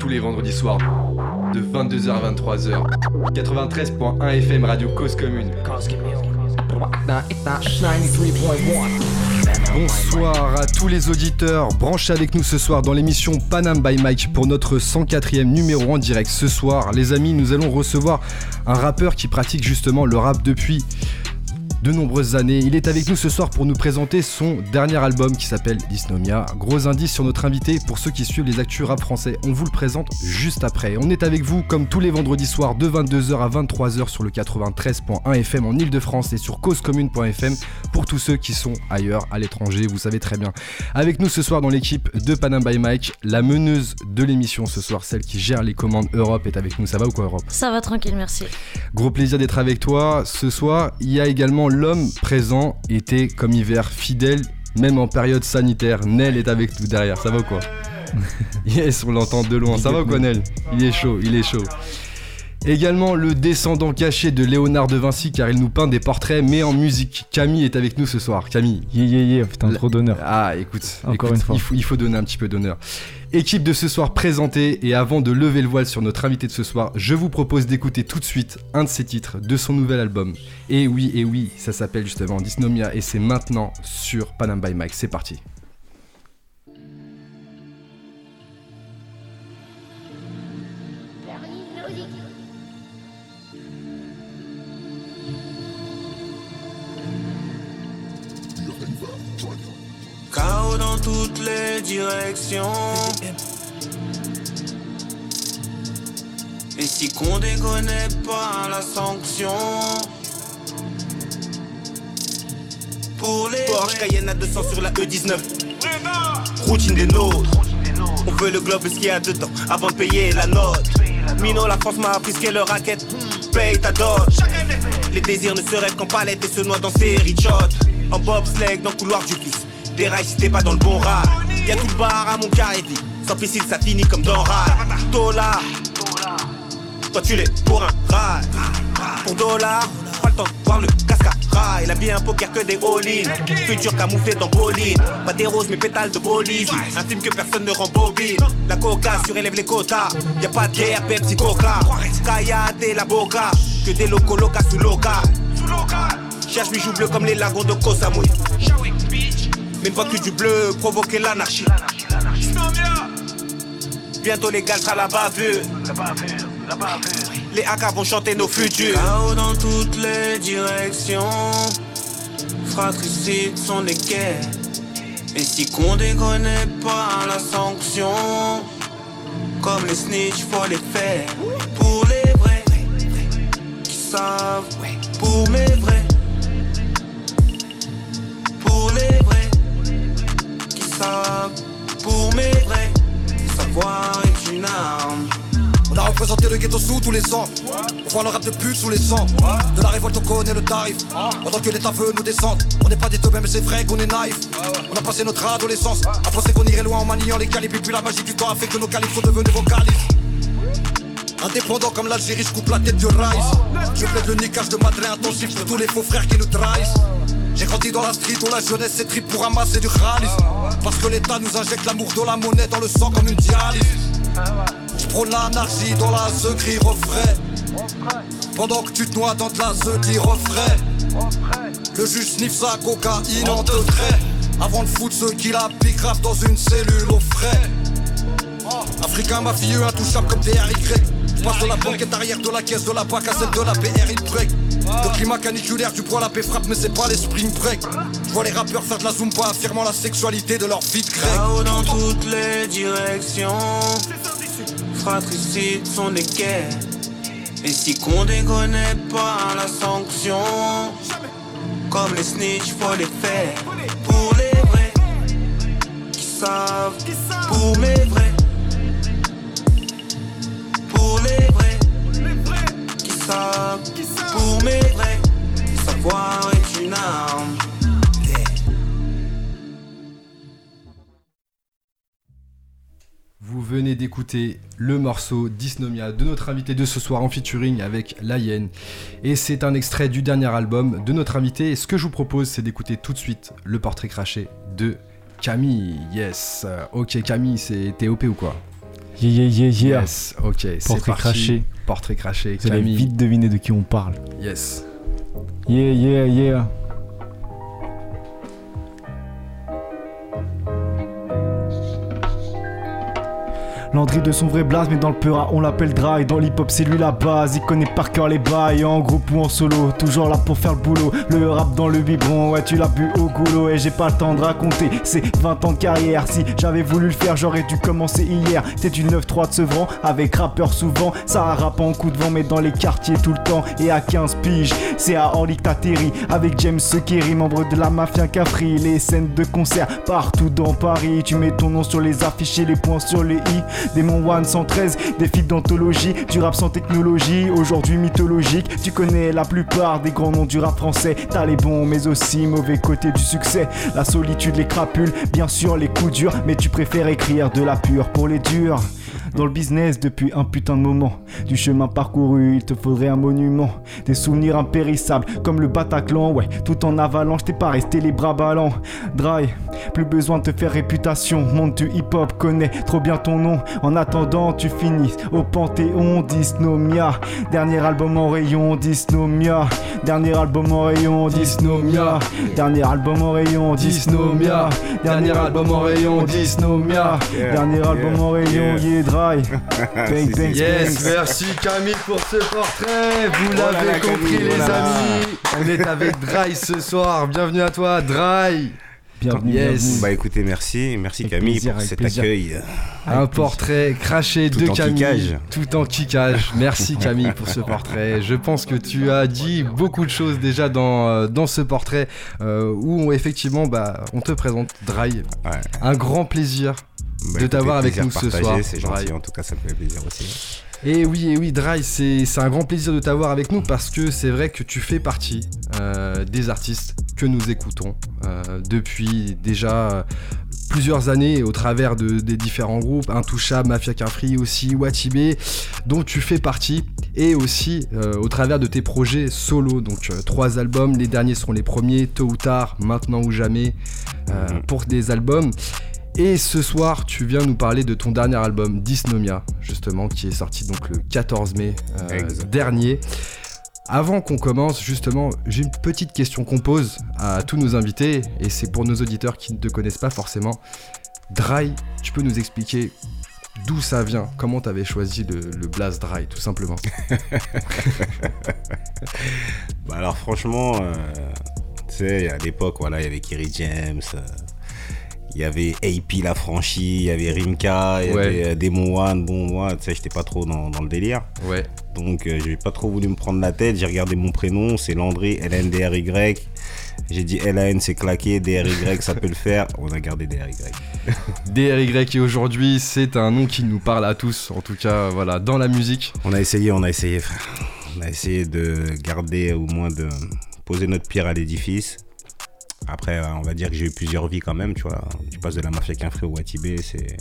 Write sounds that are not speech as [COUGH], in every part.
Tous les vendredis soirs, de 22h à 23h. 93.1 FM Radio Cause Commune. Bonsoir à tous les auditeurs, branchez avec nous ce soir dans l'émission Panam by Mike pour notre 104e numéro en direct. Ce soir, les amis, nous allons recevoir un rappeur qui pratique justement le rap depuis de nombreuses années. Il est avec nous ce soir pour nous présenter son dernier album qui s'appelle Dysnomia. Gros indice sur notre invité pour ceux qui suivent les actus rap français. On vous le présente juste après. On est avec vous comme tous les vendredis soirs de 22h à 23h sur le 93.1 FM en Ile-de-France et sur causecommune.fm pour tous ceux qui sont ailleurs, à l'étranger, vous savez très bien. Avec nous ce soir dans l'équipe de Panam by Mike, la meneuse de l'émission ce soir, celle qui gère les commandes Europe est avec nous. Ça va ou quoi Europe? Ça va tranquille, merci. Gros plaisir d'être avec toi. Ce soir, il y a également l'homme présent était comme hiver, fidèle, même en période sanitaire. Nel est avec nous derrière, ça va ou quoi? [LAUGHS] Yes, on l'entend de loin. Ça va ou quoi Nel? Il est chaud, il est chaud. Également le descendant caché de Léonard de Vinci car il nous peint des portraits mais en musique. Camille est avec nous ce soir. Camille. Yeah, yeah, yeah, putain, trop d'honneur. Ah écoute, Encore écoute, une fois. Il, faut, il faut donner un petit peu d'honneur. Équipe de ce soir présentée et avant de lever le voile sur notre invité de ce soir, je vous propose d'écouter tout de suite un de ses titres de son nouvel album. Et oui, et oui, ça s'appelle justement Dysnomia et c'est maintenant sur Panam by Mike. C'est parti. Chaos dans toutes les directions. Et si qu'on déconne pas la sanction? Pour les Porsche Cayenne à 200 sur la E19. Routine des nôtres. On veut le globe, ce qu'il y a dedans, avant de payer la note. Mino, la France m'a appris ce qu'est le racket. Paye ta dot. Les désirs ne se rêvent qu'en palette et se noient dans ses richottes. En bobsleigh, dans le couloir du vice. Des rails si t'es pas dans le bon rail. Y'a tout le bar à mon carré de vie. Sans piscine, ça finit comme dans rail. Dollar. Toi tu l'es pour un rail. Pour dollar, pas le temps de voir le casca rail. La vie un poker que des all-in. Futur camouflé dans Bolin. Pas des roses mais pétales de Bolivie. Un film que personne ne rembobine. La coca surélève les quotas. Y'a pas de guerre, Pepsi Coca. Kaya de la boca. Que des locaux locas sous local. Cherche bijoux bleus comme les lagons de Koh. Mais voit que du bleu provoquer l'anarchie. Bientôt l'égal sera la bavure. Les AK vont chanter nos futurs. Chaos dans toutes les directions. Fratricides sont les guerres. Et si qu'on déconne pas la sanction. Comme les snitch, faut les faire. Pour les vrais qui savent. Pour mes vrais. Pour mes savoir est une arme. On a représenté le ghetto sous tous les ans. On voit le rap de pute sous les sangs. De la révolte, on connaît le tarif. Pendant que l'État veut nous descendre. On n'est pas des teubés, mais c'est vrai qu'on est naïf. On a passé notre adolescence à penser qu'on irait loin en maniant les calibres. Et puis la magie du temps a fait que nos calibres sont devenus vocalistes. Indépendant comme l'Algérie, je coupe la tête du Rice. Je plaide le niquage de Madeleine intensif pour tous les faux frères qui nous trahissent. J'ai grandi dans la street où la jeunesse c'est trip pour ramasser du khalis. Parce que l'État nous injecte l'amour de la monnaie dans le sang comme une dialyse. Je prône l'anarchie dans la ze crie refrain. Pendant que tu te noies dans de la ze refrain. Le juge sniffe sa cocaïne en deux traits. Avant de foutre ceux qui la piquent dans une cellule au frais. Africain mafieux intouchable comme des RY. Passe de la banquette arrière de la caisse de la BAC à celle de la BRI break. Le climat caniculaire, tu prends la paix frappe, mais c'est pas les spring break. Je vois les rappeurs faire de la zumba affirmant la sexualité de leur vie de grec. Dans toutes les directions. Fratricides sont les guerres. Et si qu'on déconne pas la sanction. Comme les snitch, faut les faire. Pour les vrais qui savent. Pour mes vrais. Pour les vrais qui savent. Pour mes vrais. Savoir est une arme. Vous venez d'écouter le morceau Dysnomia de notre invité de ce soir en featuring avec La Hyène. Et c'est un extrait du dernier album de notre invité. Et ce que je vous propose, c'est d'écouter tout de suite le portrait craché de Camille, yes. Ok, Camille, c'est TOP ou quoi? Yeah, yeah, yeah, yeah. Yes, ok, c'est Portrait parti. craché. Portrait craché, Vous allez Camille. vite deviner de qui on parle. Yes. Yeah, yeah, yeah. Landry de son vrai blaze, mais dans le peura on l'appelle dry. Dans l'hip hop, c'est lui la base. Il connaît par cœur les bails, en groupe ou en solo. Toujours là pour faire le boulot. Le rap dans le biberon, ouais, tu l'as bu au goulot. Et j'ai pas le temps de raconter ces 20 ans de carrière. Si j'avais voulu le faire, j'aurais dû commencer hier. T'es du 9-3 de Sevran, avec rappeur souvent. Ça rappe en coup de vent, mais dans les quartiers tout le temps. Et à 15 piges, c'est à Orly que t'atterris. Avec James Sekeri, membre de la mafia Cafri. Les scènes de concert partout dans Paris. Tu mets ton nom sur les affiches et les points sur les i. Démon One 113, des feats d'anthologie, du rap sans technologie, aujourd'hui mythologique. Tu connais la plupart des grands noms du rap français. T'as les bons, mais aussi mauvais côtés du succès. La solitude, les crapules, bien sûr les coups durs, mais tu préfères écrire de la pure pour les durs. Dans le business depuis un putain de moment. Du chemin parcouru, il te faudrait un monument. Des souvenirs impérissables, comme le Bataclan, ouais. Tout en avalanche, t'es pas resté les bras ballants. Dry, plus besoin de te faire réputation. Monde du hip-hop connaît trop bien ton nom. En attendant, tu finis au Panthéon Dysnomia. Dernier album en rayon, Dysnomia. Dernier album en rayon, Dysnomia. Dernier album en rayon, Dysnomia. Dernier album en rayon, Dysnomia. Dernier album en rayon, yeah, Bang, [LAUGHS] bang, Yes, bang. merci Camille pour ce portrait. Vous Oh l'avez compris, Camille, les oh là là. amis. On est avec Dry ce soir. Bienvenue à toi, Dry. Bienvenue, Yes. bienvenue. Bah écoutez, merci, merci Avec Camille plaisir, pour cet plaisir. accueil. Un portrait craché Tout de Camille. kickage. Tout en kickage. Merci Camille pour ce portrait. Je pense que tu as dit beaucoup de choses déjà dans, euh, dans ce portrait euh, où effectivement bah, on te présente Dry. Ouais. Un grand plaisir. Bah, De t'avoir avec nous ce soir, C'est gentil, Dry. en tout cas, ça me fait plaisir aussi. Et oui, et oui, Dry, c'est un grand plaisir de t'avoir avec nous parce que c'est vrai que tu fais partie euh, des artistes que nous écoutons euh, depuis déjà euh, plusieurs années au travers de, des différents groupes, Intouchable, Mafia Free aussi, Watibé, dont tu fais partie, et aussi euh, au travers de tes projets solo, donc euh, trois albums, les derniers seront les premiers, tôt ou tard, maintenant ou jamais, euh, Mhm. pour des albums. Et ce soir, tu viens nous parler de ton dernier album, Dysnomia, justement, qui est sorti donc le 14 mai euh, dernier. Avant qu'on commence, justement, j'ai une petite question qu'on pose à tous nos invités, et c'est pour nos auditeurs qui ne te connaissent pas forcément. Dry, tu peux nous expliquer d'où ça vient? Comment t'avais choisi le, le Blast Dry, tout simplement? [LAUGHS] Bah alors franchement, euh, tu sais, à l'époque, voilà, il y avait Kerry James, euh, il y avait AP La Franchie, il y avait Rimka, il y Ouais. avait euh, Demon One. Bon, moi, tu sais, j'étais pas trop dans, dans le délire. Ouais. Donc, euh, j'ai pas trop voulu me prendre la tête. J'ai regardé mon prénom, c'est Landry, L-N-D-R-Y. J'ai dit L-A-N, c'est claqué, D-R-Y, ça peut le faire. On a gardé D-R-Y. [LAUGHS] DRY, et aujourd'hui, c'est un nom qui nous parle à tous, en tout cas, voilà, dans la musique. On a essayé, on a essayé, frère. On a essayé de garder, au moins de poser notre pierre à l'édifice. Après, euh, on va dire que j'ai eu plusieurs vies quand même, tu vois. Tu passes de la mafia qu'un frère au Watibé, c'est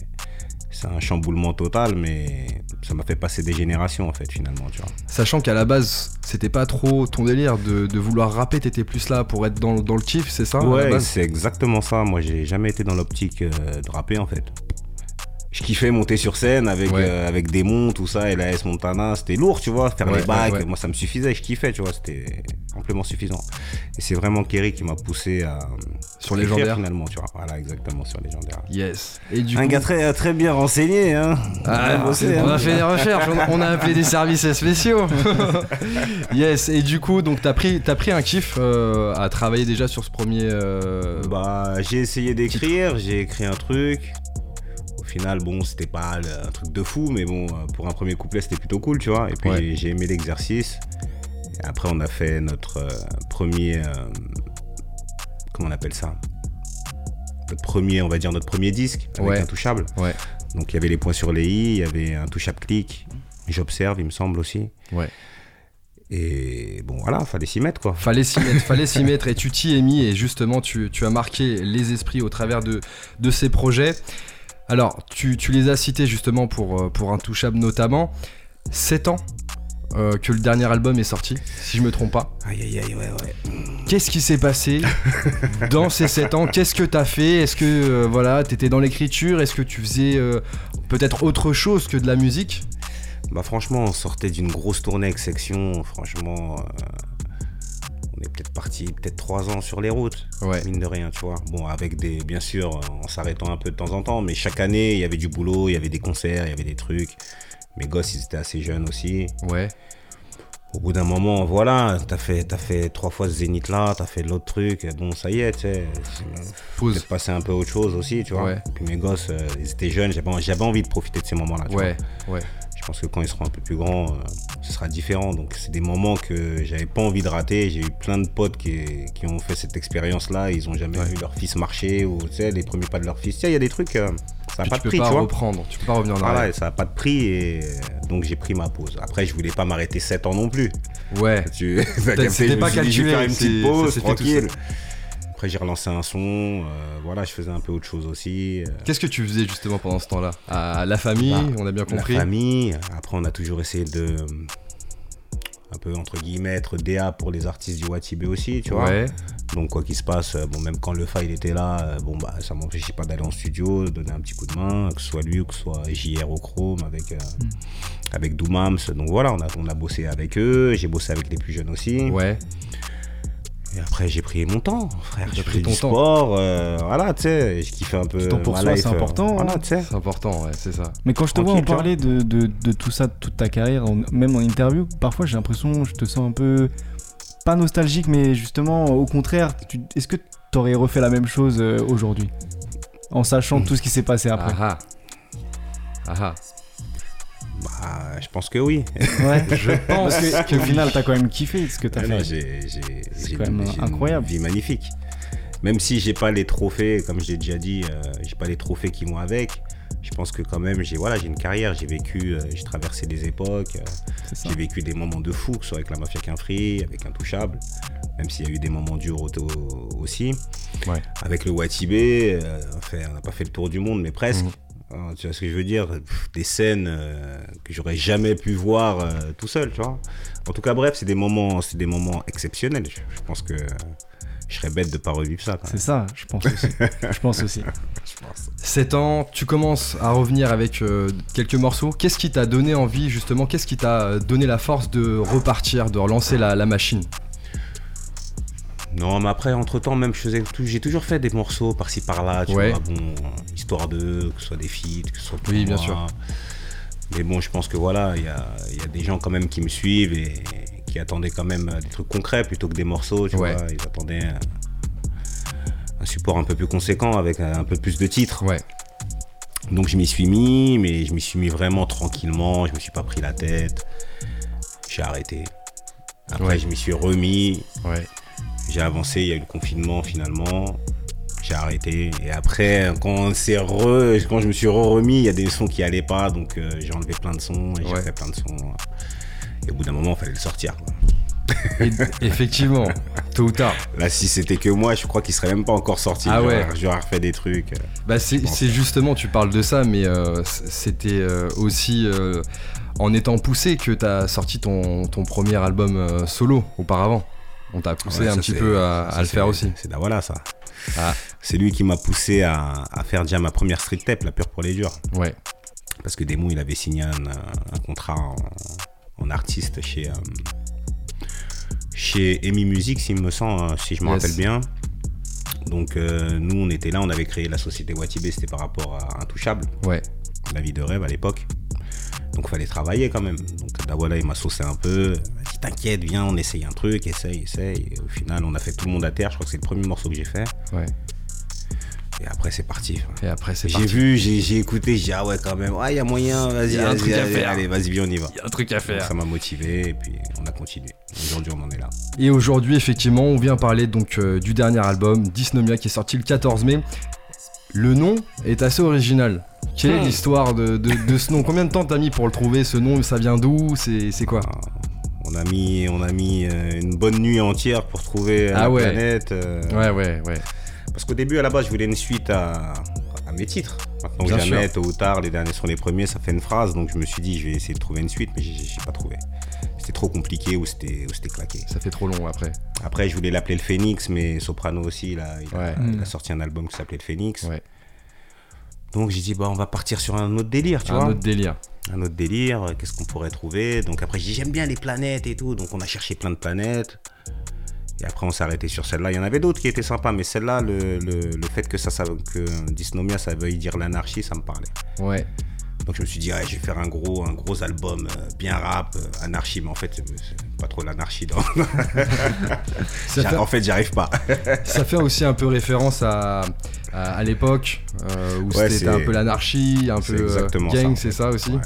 c'est un chamboulement total, mais ça m'a fait passer des générations, en fait, finalement, tu vois. Sachant qu'à la base, c'était pas trop ton délire de, de vouloir rapper, t'étais plus là pour être dans, dans le kiff, c'est ça à ouais, c'est exactement ça. Moi, j'ai jamais été dans l'optique euh, de rapper, en fait. Je kiffais monter sur scène avec, Ouais. euh, avec Démon, tout ça, et la S Montana. C'était lourd, tu vois, faire Ouais, les bacs. ouais. Moi, ça me suffisait, je kiffais, tu vois, c'était amplement suffisant. Et c'est vraiment Kerry qui m'a poussé à. Sur Légendaire. finalement, tu vois. Voilà, exactement, sur Légendaire. Yes. Et du Un coup, gars très, très bien renseigné, hein. Ah, Bien bossé, on hein. a fait des recherches, on, on a appelé des services spéciaux. [LAUGHS] yes, et du coup, donc t'as pris, t'as pris un kiff euh, à travailler déjà sur ce premier. euh, Bah, j'ai essayé d'écrire, j'ai écrit un truc. Final, bon, c'était pas le- un truc de fou, mais bon, euh, pour un premier couplet, c'était plutôt cool, tu vois. Et puis, Ouais. j'ai- aimé l'exercice. Après, on a fait notre euh, premier. euh, comment on appelle ça? Notre premier, on va dire, notre premier disque avec Ouais. Intouchable. Ouais. Donc, il y avait les points sur les i, il y avait Intouchable Click. J'observe, il me semble aussi. Ouais. Et bon, voilà, fallait s'y mettre, quoi. Fallait s'y mettre, fallait s'y [LAUGHS] mettre, et tu t'y es mis, et justement, tu, tu as marqué les esprits au travers de, de ces projets. Alors, tu, tu les as cités justement pour, euh, pour Intouchable notamment. 7 ans euh, que le dernier album est sorti, si je me trompe pas. Aïe aïe aïe, ouais, ouais. Qu'est-ce qui s'est passé [LAUGHS] dans ces 7 ans? Qu'est-ce que t'as fait? Est-ce que euh, voilà, t'étais dans l'écriture? Est-ce que tu faisais euh, peut-être autre chose que de la musique? Bah franchement, on sortait d'une grosse tournée avec Section. Franchement, est peut-être parti peut-être trois ans sur les routes. Ouais. Mine de rien, tu vois. Bon, avec des, bien sûr, en s'arrêtant un peu de temps en temps, mais chaque année, il y avait du boulot, il y avait des concerts, il y avait des trucs. Mes gosses, ils étaient assez jeunes aussi. Ouais. Au bout d'un moment, voilà, t'as fait, t'as fait trois fois ce zénith là, t'as fait l'autre truc, bon, ça y est, tu sais. Peut-être passer un peu à autre chose aussi, tu vois. Ouais. Puis mes gosses, euh, ils étaient jeunes, j'avais, envie de profiter de ces moments-là. tu Ouais, vois. ouais. Je pense que quand ils seront un peu plus grands, euh, ce sera différent. Donc c'est des moments que j'avais pas envie de rater. J'ai eu plein de potes qui, qui ont fait cette expérience-là. Ils ont jamais Ouais. vu leur fils marcher ou tu sais les premiers pas de leur fils. Il y a des trucs, euh, ça n'a pas tu de peux prix, pas tu vois. reprendre, tu peux pas revenir en Voilà, arrière. et ça n'a pas de prix et euh, donc j'ai pris ma pause. Après, je voulais pas m'arrêter 7 ans non plus. Ouais. Tu... [LAUGHS] c'était pas calculé, faire une petite pause, tranquille. Après, j'ai relancé un son. euh, voilà, je faisais un peu autre chose aussi. euh, Qu'est-ce que tu faisais justement pendant ce temps-là? À la famille, Bah, on a bien compris. La famille. Après, on a toujours essayé de. Un peu entre guillemets, être DA pour les artistes du Watibé aussi, tu vois. Ouais. Donc, quoi qu'il se passe, euh, bon, même quand le il était là, bon, bah, ça m'empêchait pas d'aller en studio, de donner un petit coup de main, que ce soit lui ou que ce soit JR au Chrome avec, euh, avec Doomams. Donc, voilà, on a, on a bossé avec eux. J'ai bossé avec les plus jeunes aussi. Ouais. Et après, j'ai pris mon temps, frère. J'ai pris pris ton du temps. sport, euh, voilà, tu sais. Je kiffe un peu. Du temps pour soi, c'est euh, important, Voilà, hein. tu sais. C'est important, ouais, c'est ça. Mais quand je te vois en parler de, de, de tout ça, de toute ta carrière, en- même en interview, parfois j'ai l'impression, je te sens un peu, pas nostalgique, mais justement, au contraire, tu- est-ce que tu aurais refait la même chose euh, aujourd'hui? En sachant Hmm. tout ce qui s'est passé après Ah ah. Ah ah. Bah, je pense que oui. Ouais. [LAUGHS] Je pense Parce que qu'au final, t'as quand même kiffé ce que t'as Ah fait. non, j'ai j'ai- C'est j'ai quand même j'ai incroyable. Une vie magnifique. Même si j'ai pas les trophées, comme je l'ai déjà dit, euh, j'ai pas les trophées qui vont avec. Je pense que quand même, j'ai voilà, j'ai une carrière, j'ai vécu, euh, j'ai traversé des époques, euh, j'ai vécu des moments de fou, que ce soit avec la mafia qu'un free, avec Intouchable, même s'il y a eu des moments durs au- aussi. Ouais. Avec le Watibé, euh, enfin, on n'a pas fait le tour du monde, mais presque. Mhm. Hein, tu vois ce que je veux dire? Pff, Des scènes euh, que j'aurais jamais pu voir euh, tout seul, tu vois. En tout cas, bref, c'est des moments, c'est des moments exceptionnels. Je, je pense que je serais bête de pas revivre ça. C'est ça, je pense aussi. je pense aussi. [LAUGHS] 7 ans, tu commences à revenir avec euh, quelques morceaux. Qu'est-ce qui t'a donné envie, justement? Qu'est-ce qui t'a donné la force de repartir, de relancer la, la machine? Non, mais après, entre temps, même, je faisais tout- j'ai toujours fait des morceaux par-ci par-là, tu Ouais. vois, bon, histoire de, que ce soit des feats, que ce soit Oui, bien moi. sûr. Mais bon, je pense que voilà, il y a, il y a des gens quand même qui me suivent et qui attendaient quand même des trucs concrets plutôt que des morceaux, tu Ouais. vois. Ils attendaient un, un support un peu plus conséquent avec un, un peu plus de titres. Ouais. Donc je m'y suis mis, mais je m'y suis mis vraiment tranquillement, je me suis pas pris la tête. J'ai arrêté. Après, Ouais. je m'y suis remis, Ouais. J'ai avancé, il y a eu le confinement finalement. J'ai arrêté. Et après, quand, re- je me suis re-remis, il y a des sons qui allaient pas. Donc euh, j'ai enlevé plein de sons et j'ai Ouais. fait plein de sons. Et au bout d'un moment, il fallait le sortir. quoi. Effectivement, [LAUGHS] tôt ou tard. Là, si c'était que moi, je crois qu'il serait même pas encore sorti. Ah J'aurais- ouais. J'aurais refait des trucs. euh. Bah c'est justement, tu parles de ça, mais euh, c'était euh, aussi euh, en étant poussé que t'as sorti ton, ton premier album euh, solo auparavant. On t'a poussé Ouais, un petit peu à, ça, à le faire aussi. C'est voilà ça. Ah. C'est lui qui m'a poussé à, à faire déjà ma première street tape, La Pure pour les Durs. Ouais, Parce que Demo, il avait signé un, un contrat en, en artiste chez, euh, chez Emi Music, s'il me semble, euh, si je me Yes. rappelle bien. Donc euh, nous, on était là, on avait créé la société Watibé, c'était par rapport à Intouchable, ouais, la vie de rêve à l'époque. Donc il fallait travailler quand même. Donc Dawala, il m'a saucé un peu. Il m'a dit T'inquiète, viens, on essaye un truc, essaye, essaye. Et au final, on a fait tout le monde à terre. Je crois que c'est le premier morceau que j'ai fait. ouais. Et après, c'est parti. Et après c'est J'ai parti. vu, j'ai j'ai écouté, j'ai dit ah ouais quand même, ah il y a moyen, vas-y, Y a un vas-y, truc à allez, faire. allez, vas-y, viens, on y va. Il y a un truc à faire. ça m'a motivé et puis on a continué. Aujourd'hui, on en est là. Et aujourd'hui, effectivement, on vient parler donc euh, du dernier album, Dysnomia, qui est sorti le 14 mai. Le nom est assez original. Quelle est Hmm. l'histoire de, de- de ce nom? Combien de temps t'as mis pour le trouver Ce nom, ça vient d'où? C'est quoi? Ah, On a mis, on a mis euh, une bonne nuit entière pour trouver euh, Ah la ouais. planète. euh, Ouais, ouais, ouais. Parce qu'au début, à la base, je voulais une suite à, à mes titres. Maintenant Bien que jamais, sûr. tôt ou tard, les derniers sont les premiers, ça fait une phrase. Donc je me suis dit, je vais essayer de trouver une suite, mais j'ai j'ai pas trouvé. c'était trop compliqué ou c'était ou c'était claqué. Ça fait trop long après. Après, je voulais l'appeler le Phoenix, mais Soprano aussi, là, il, a, Ouais. il a sorti un album qui s'appelait le Phoenix. Ouais. Donc j'ai dit, bah, on va partir sur un autre délire, tu Un vois. autre délire. Un autre délire, euh, qu'est-ce qu'on pourrait trouver? Donc après, j'ai dit, j'aime bien les planètes et tout. Donc on a cherché plein de planètes. Et après, on s'est arrêté sur celle-là. Il y en avait d'autres qui étaient sympas, mais celle-là, le, le, le fait que ça, ça que Dysnomia, ça veuille dire l'anarchie, ça me parlait. Ouais. Donc je me suis dit, ouais, je vais faire un gros, un gros album euh, bien rap, euh, anarchie, mais en fait, c'est pas trop l'anarchie. [LAUGHS] fait, En fait, j'y arrive pas. [LAUGHS] ça fait aussi un peu référence à, à, à l'époque euh, où Ouais, c'était un peu l'anarchie, un peu exactement gang, en c'est ça aussi Ouais.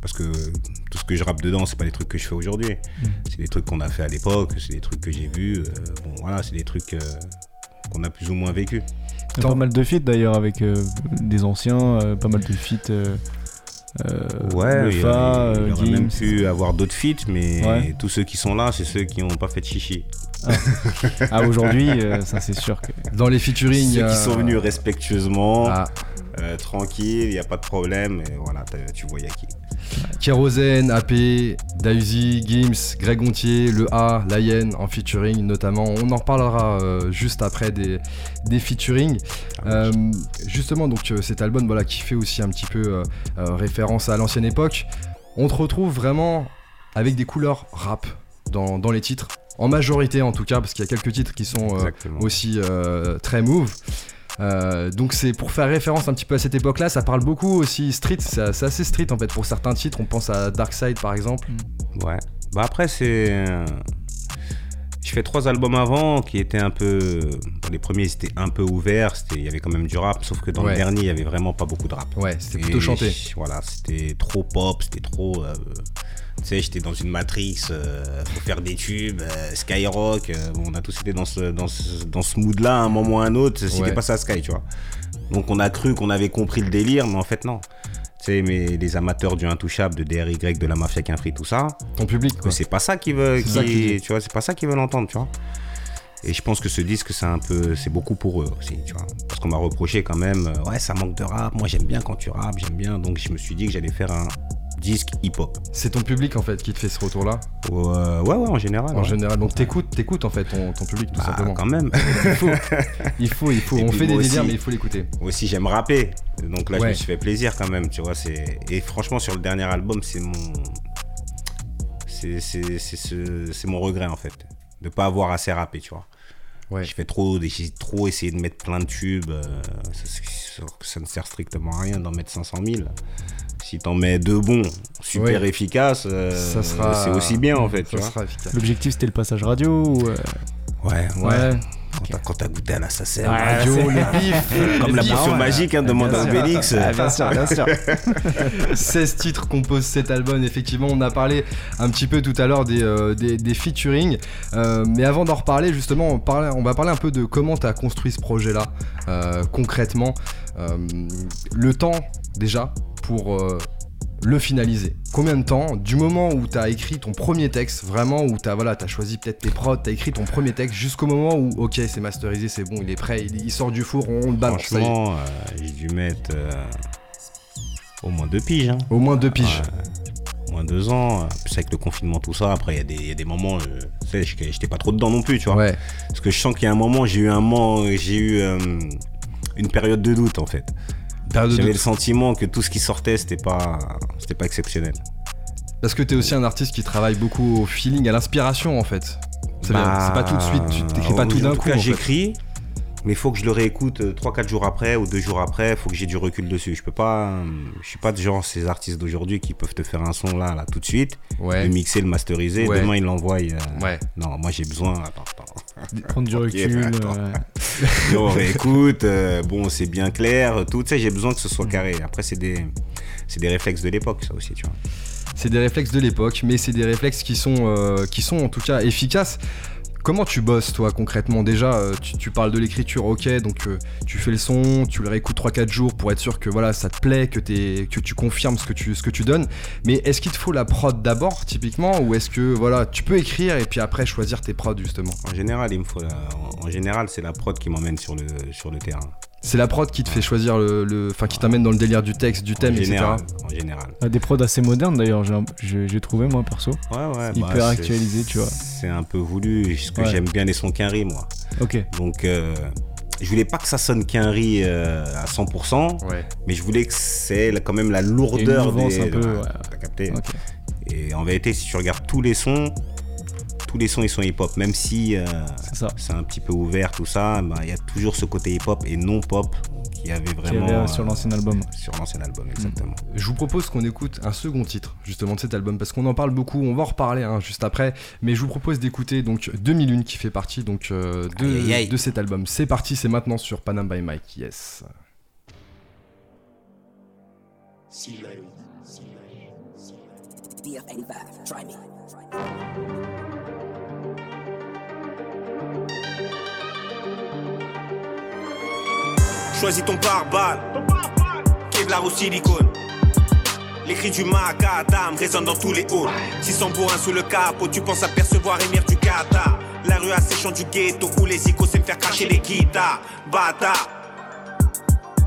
Parce que tout ce que je rappe dedans, c'est pas des trucs que je fais aujourd'hui. C'est des trucs qu'on a fait à l'époque, c'est des trucs que j'ai vus. euh, bon, voilà, c'est des trucs euh, qu'on a plus ou moins vécu. Pas mal de feats d'ailleurs avec euh, des anciens, euh, pas mal de feats. Euh, euh, Ouais, il y Lefa, aurait, il y euh, aurait même pu avoir d'autres feats, mais Ouais. tous ceux qui sont là, c'est ceux qui n'ont pas fait de chichi. [LAUGHS] Ah, aujourd'hui, euh, ça c'est sûr que. Dans les featuring. Ceux euh, qui sont venus respectueusement, ah, euh, tranquilles, il n'y a pas de problème, et voilà, tu vois, il y a qui. Kérosène, AP, Daisy, Gims, Greg Gontier, Le A, Lion en featuring notamment. On en reparlera euh, juste après des, des featuring. Euh, justement, donc cet album voilà, qui fait aussi un petit peu référence à l'ancienne époque. On te retrouve vraiment avec des couleurs rap dans, dans les titres. En majorité en tout cas, parce qu'il y a quelques titres qui sont euh, aussi euh, très move. Euh, donc c'est pour faire référence un petit peu à cette époque-là, ça parle beaucoup aussi street, c'est assez street en fait pour certains titres, on pense à Darkseid par exemple. Ouais. Bah après, c'est. euh, Je fais trois albums avant qui étaient un peu. les premiers, c'était un peu ouvert, il y avait quand même du rap, sauf que dans Ouais. le dernier, il y avait vraiment pas beaucoup de rap. Ouais, c'était plutôt chanté. Voilà, c'était trop pop, c'était trop. euh, tu sais, j'étais dans une matrix, euh, faut faire des tubes, euh, Skyrock, euh, on a tous été dans ce, dans ce, dans ce mood-là à un moment ou à un autre, c'était Ouais. pas ça Sky, tu vois. Donc on a cru qu'on avait compris le délire, mais en fait non. Tu sais, mais les amateurs du Intouchable, de DRY, de la Mafia Quinfri, tout ça, Ton public quoi. c'est pas ça qu'ils veulent, qui- tu vois, c'est pas ça qu'ils veulent entendre, tu vois. Et je pense que ce disque, c'est un peu, c'est beaucoup pour eux aussi, tu vois. Parce qu'on m'a reproché quand même, euh, ouais, ça manque de rap. Moi, j'aime bien quand tu rappes, j'aime bien. Donc, je me suis dit que j'allais faire un disque hip-hop. C'est ton public en fait qui te fait ce retour-là Euh, ouais, ouais, en général. en ouais. général. Donc t'écoutes, t'écoutes en fait ton, ton public tout Bah, simplement. quand même. [LAUGHS] Il faut, il faut, il faut. Et On fait des moi délires aussi. mais il faut l'écouter. aussi, j'aime rapper. Donc là, je me suis fait plaisir quand même, tu vois. C'est... Et franchement, sur le dernier album, c'est mon. C'est, c'est, c'est, ce- c'est mon regret en fait. De pas avoir assez rappé, tu vois. Ouais. J'ai fait trop, j'ai trop essayé de mettre plein de tubes. euh, ça, ça- ça ne sert strictement à rien d'en mettre 500 000. Si t'en mets deux bons, super Ouais. efficaces, euh, Ça sera. c'est aussi bien en fait. L'objectif c'était le passage radio ou. euh, Ouais, ouais. Ouais. Quand, t'as, quand t'as goûté à l'assassin, Radio, c'est- le [LAUGHS] bif, comme la potion magique, hein, demande à Bien sûr. Obélix. Ah, bien [LAUGHS] sûr, bien sûr. 16 titres composent cet album, effectivement. On a parlé un petit peu tout à l'heure des, euh, des, des featuring. Euh, mais avant d'en reparler, justement, on, parle- on va parler un peu de comment tu as construit ce projet-là, euh, concrètement. Euh, le temps, déjà, pour euh, le finaliser. Combien de temps? Du moment où tu as écrit ton premier texte, vraiment, où tu as, voilà, as choisi peut-être tes prods, tu as écrit ton premier texte, jusqu'au moment où, ok, c'est masterisé, c'est bon, il est prêt, il, il sort du four, on, le balance. Franchement, euh, j'ai dû mettre euh, au moins deux piges. hein. Au moins deux piges. Au moins deux ans. Plus avec le confinement, tout ça. Après, il y a des- il y, a des moments, sais, j'étais pas trop dedans non plus, tu vois. Ouais. Parce que je sens qu'il y a un moment, j'ai eu un moment, j'ai eu une période de doute en fait. De J'avais le sentiment que tout ce qui sortait, c'était pas, c'était pas exceptionnel. Parce que t'es aussi un artiste qui travaille beaucoup au feeling, à l'inspiration en fait. C'est Bah, c'est pas tout de suite, tu t'écris pas en- tout d'un En tout coup. cas, j'écris, mais il faut que je le réécoute 3-4 jours après ou 2 jours après. Il faut que j'ai du recul dessus. Je peux pas, euh, je suis pas de genre ces artistes d'aujourd'hui qui peuvent te faire un son là, là tout de suite, Ouais. le mixer, le masteriser. Ouais. Demain, ils l'envoient. euh, Ouais. Non, moi j'ai besoin. Attends, attends. Prendre du [LAUGHS] recul. d'accord. euh, Et on [LAUGHS] réécoute. euh, bon, c'est bien clair. Tout, tu sais, j'ai besoin que ce soit Mm. carré. Après, c'est des, c'est des réflexes de l'époque, ça aussi, tu vois. C'est des réflexes de l'époque, mais c'est des réflexes qui sont, euh, qui sont en tout cas efficaces. Comment tu bosses toi concrètement Déjà, euh, tu, parles de l'écriture, ok, donc euh, tu fais le son, tu le réécoutes 3-4 jours pour être sûr que voilà, ça te plaît, que, tu confirmes ce que tu, donnes. Mais est-ce qu'il te faut la prod d'abord, typiquement, ou est-ce que voilà, tu peux écrire et puis après choisir tes prods justement? En général, il me faut, en- général, c'est la prod qui m'emmène sur le terrain. C'est la prod qui te fait choisir le, enfin qui t'amène dans le délire du texte, du thème, en etc. général, en général. Ah, Des prods assez modernes d'ailleurs, j'ai- trouvé moi perso. Ouais, ouais. Hyper bah, actualisé, tu vois. C'est un peu voulu, parce que Ouais. j'aime bien les sons Quinry, moi. Ok. Donc, euh, je voulais pas que ça sonne Quinry euh, à 100%, Ouais. mais je voulais que c'est quand même la lourdeur des. un peu, ouais. T'as capté Ok. Et en vérité, si tu regardes tous les sons, tous les sons ils sont hip-hop, même si euh, C'est ça. c'est un petit peu ouvert tout ça, bah, il y a toujours ce côté hip-hop et non pop qui avait vraiment avait euh, euh, sur l'ancien album. sur l'ancien album exactement. Je vous propose qu'on écoute un second titre justement de cet album parce qu'on en parle beaucoup, on va en reparler hein, juste après, mais je vous propose d'écouter donc 2001 qui fait partie donc euh, de, Aïe, aïe, aïe. de cet album. C'est parti, c'est maintenant sur Panam by Mike, yes. BF85, try me. Choisis ton pare-balles. Kevlar ou silicone. Les cris du macadam résonnent dans tous les halls. 600 pour un sous le capot, tu penses apercevoir émir du Qatar. La rue asséchant du ghetto où les icônes s'aiment faire cracher les guitares. Bâtard.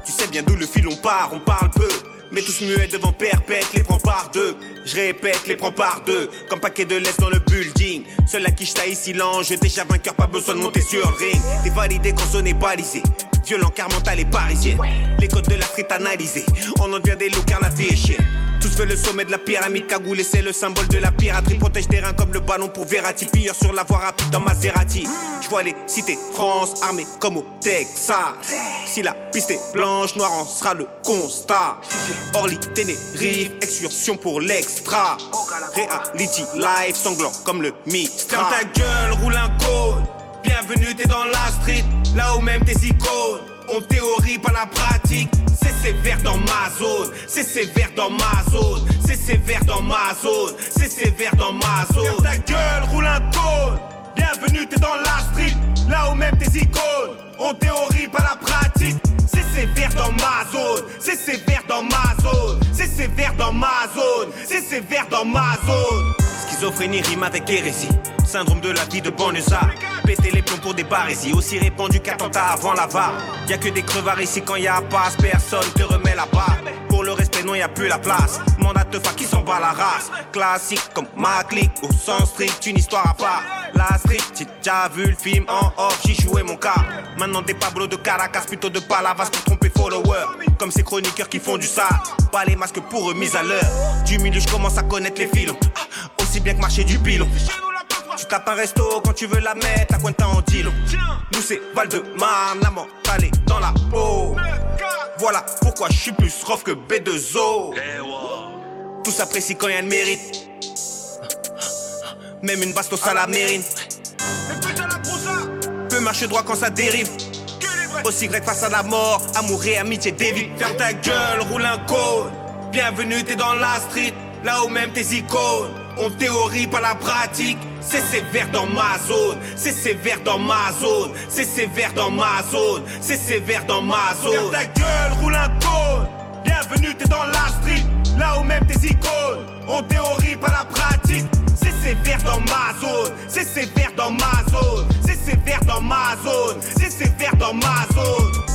Tu sais bien d'où le fil on part, on parle peu. Mais tous muets devant perpète, les prends par deux. Je répète, les prends par deux. Comme paquet de laisse dans le building. Seul à qui je taille silence, je déjà vainqueur, pas besoin de monter sur ring. T'es validé quand on est balisé. Violent car mental et parisien. Les codes de la street analysés. On en devient des loups car la vie est chienne. Tous veulent le sommet de la pyramide cagoulée, c'est le symbole de la piraterie. Protège des reins comme le ballon pour Verratti. Pire sur la voie rapide dans Maserati. Je vois les cités France armées comme au Texas. Si la piste est blanche, noir en sera le constat. Orly, Tenerife, excursion pour l'extra. Reality life sanglant comme le mix. Ferme ta gueule, roule un code. Bienvenue, t'es dans la street, là où même tes icônes. On théorie, pas la pratique. C'est sévère dans ma zone, c'est sévère dans ma zone, c'est sévère dans ma zone, c'est sévère dans ma zone. Ferme ta gueule, roule un code. Bienvenue, t'es dans la street, là où même tes icônes. On théorie, pas la pratique. C'est sévère dans ma zone, c'est sévère dans ma zone, c'est sévère dans ma zone, c'est sévère dans ma zone. Schizophrénie rime avec hérésie. Syndrome de la vie de banlieusard. Péter les plombs pour des barésies. Aussi répandu qu'attentat avant la VAR. Y a que des crevards ici quand y a passe. Personne te remet la barre. Pour le respect, non, y a plus la place. Mandat de qui s'en bat la race. Classique comme ma clique. Au sens strict, une histoire à part. La street, j'ai déjà vu le film en off. J'y joué mon cas. Maintenant des Pablo de Caracas, plutôt de Palavas pour tromper followers. Comme ces chroniqueurs qui font du ça. Pas les masques pour remise à l'heure. Du milieu, je commence à connaître les filons. Aussi bien que marcher du pilon. Tu tapes un resto quand tu veux la mettre, la cuenta en dilo. Nous c'est Val-de-Marne, la mentale dans la peau. Voilà pourquoi je suis plus rough que B2O. Tous apprécient quand y a le mérite. Même une bastos à la mérine. Peu marche droit quand ça dérive. Aussi grec face à la mort, amour et amitié dévie. Ferme ta gueule, roule un code. Bienvenue, t'es dans la street, là où même tes icônes. On théorie, pas la pratique. C'est sévère dans ma zone, c'est sévère dans ma zone, c'est sévère dans ma zone, c'est sévère dans ma zone. Ferme ta gueule, roule un code. Bienvenue, t'es dans la street, là où même tes icônes. On théorie, pas la pratique. C'est sévère dans ma zone, c'est sévère dans ma zone, c'est sévère dans ma zone, c'est sévère dans ma zone.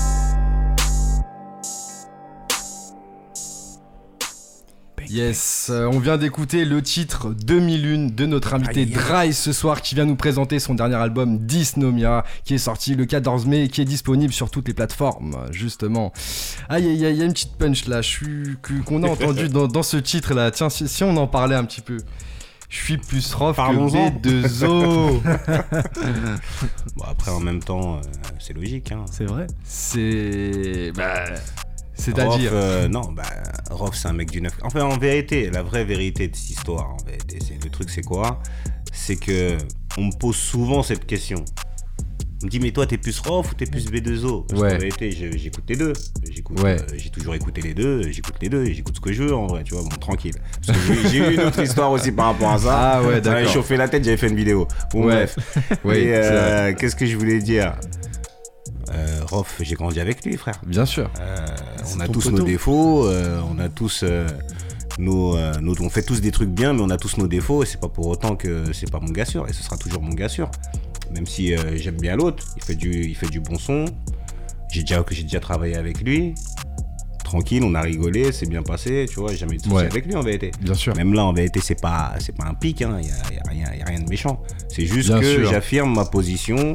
Yes, euh, on vient d'écouter le titre 2001 de notre invité. Dry ce soir qui vient nous présenter son dernier album Dysnomia qui est sorti le 14 mai et qui est disponible sur toutes les plateformes justement. Aïe aïe aïe, il y a une petite punch là, qu'on a entendu [LAUGHS] dans, dans ce titre là. Tiens, si, si on en parlait un petit peu. Je suis plus rough que Parlons-en. B2O. [LAUGHS] Bon, après, en même temps, euh, c'est logique. Hein. C'est vrai. C'est bah Rof, c'est-à-dire euh, non, bah, Rof, c'est un mec du 9. Enfin, en vérité, la vraie vérité de cette histoire, en vérité, c'est, le truc, c'est quoi? C'est que on me pose souvent cette question. On me dit, mais toi, t'es plus Rof ou t'es plus B2O Parce Ouais. qu'en vérité, j'écoute les deux. J'écoute, Ouais. euh, j'ai toujours écouté les deux. J'écoute les deux. et J'écoute ce que je veux, en vrai, tu vois, bon, tranquille. Parce que j'ai, eu une autre histoire aussi par rapport à ça. Ah ouais, d'accord. chauffé la tête, j'avais fait une vidéo. Bon, Ouais. bref. [LAUGHS] Oui, euh, qu'est-ce que je voulais dire? Euh, Rof, j'ai grandi avec lui, frère. bien sûr. Euh, on a tous nos défauts, euh, on a tous euh, nos, euh, nos- on fait tous des trucs bien, mais on a tous nos défauts et c'est pas pour autant que c'est pas mon gars sûr et ce sera toujours mon gars sûr. Même si j'aime bien l'autre, il fait du, il fait du bon son. J'ai déjà, j'ai déjà travaillé avec lui. Tranquille, on a rigolé, c'est bien passé, tu vois, j'ai jamais eu de soucis Ouais. avec lui en vérité. Bien sûr. Même là, en vérité, c'est pas, c'est pas un pic, il hein. n'y a, y a rien, y a rien de méchant. C'est juste Bien que sûr. j'affirme ma position.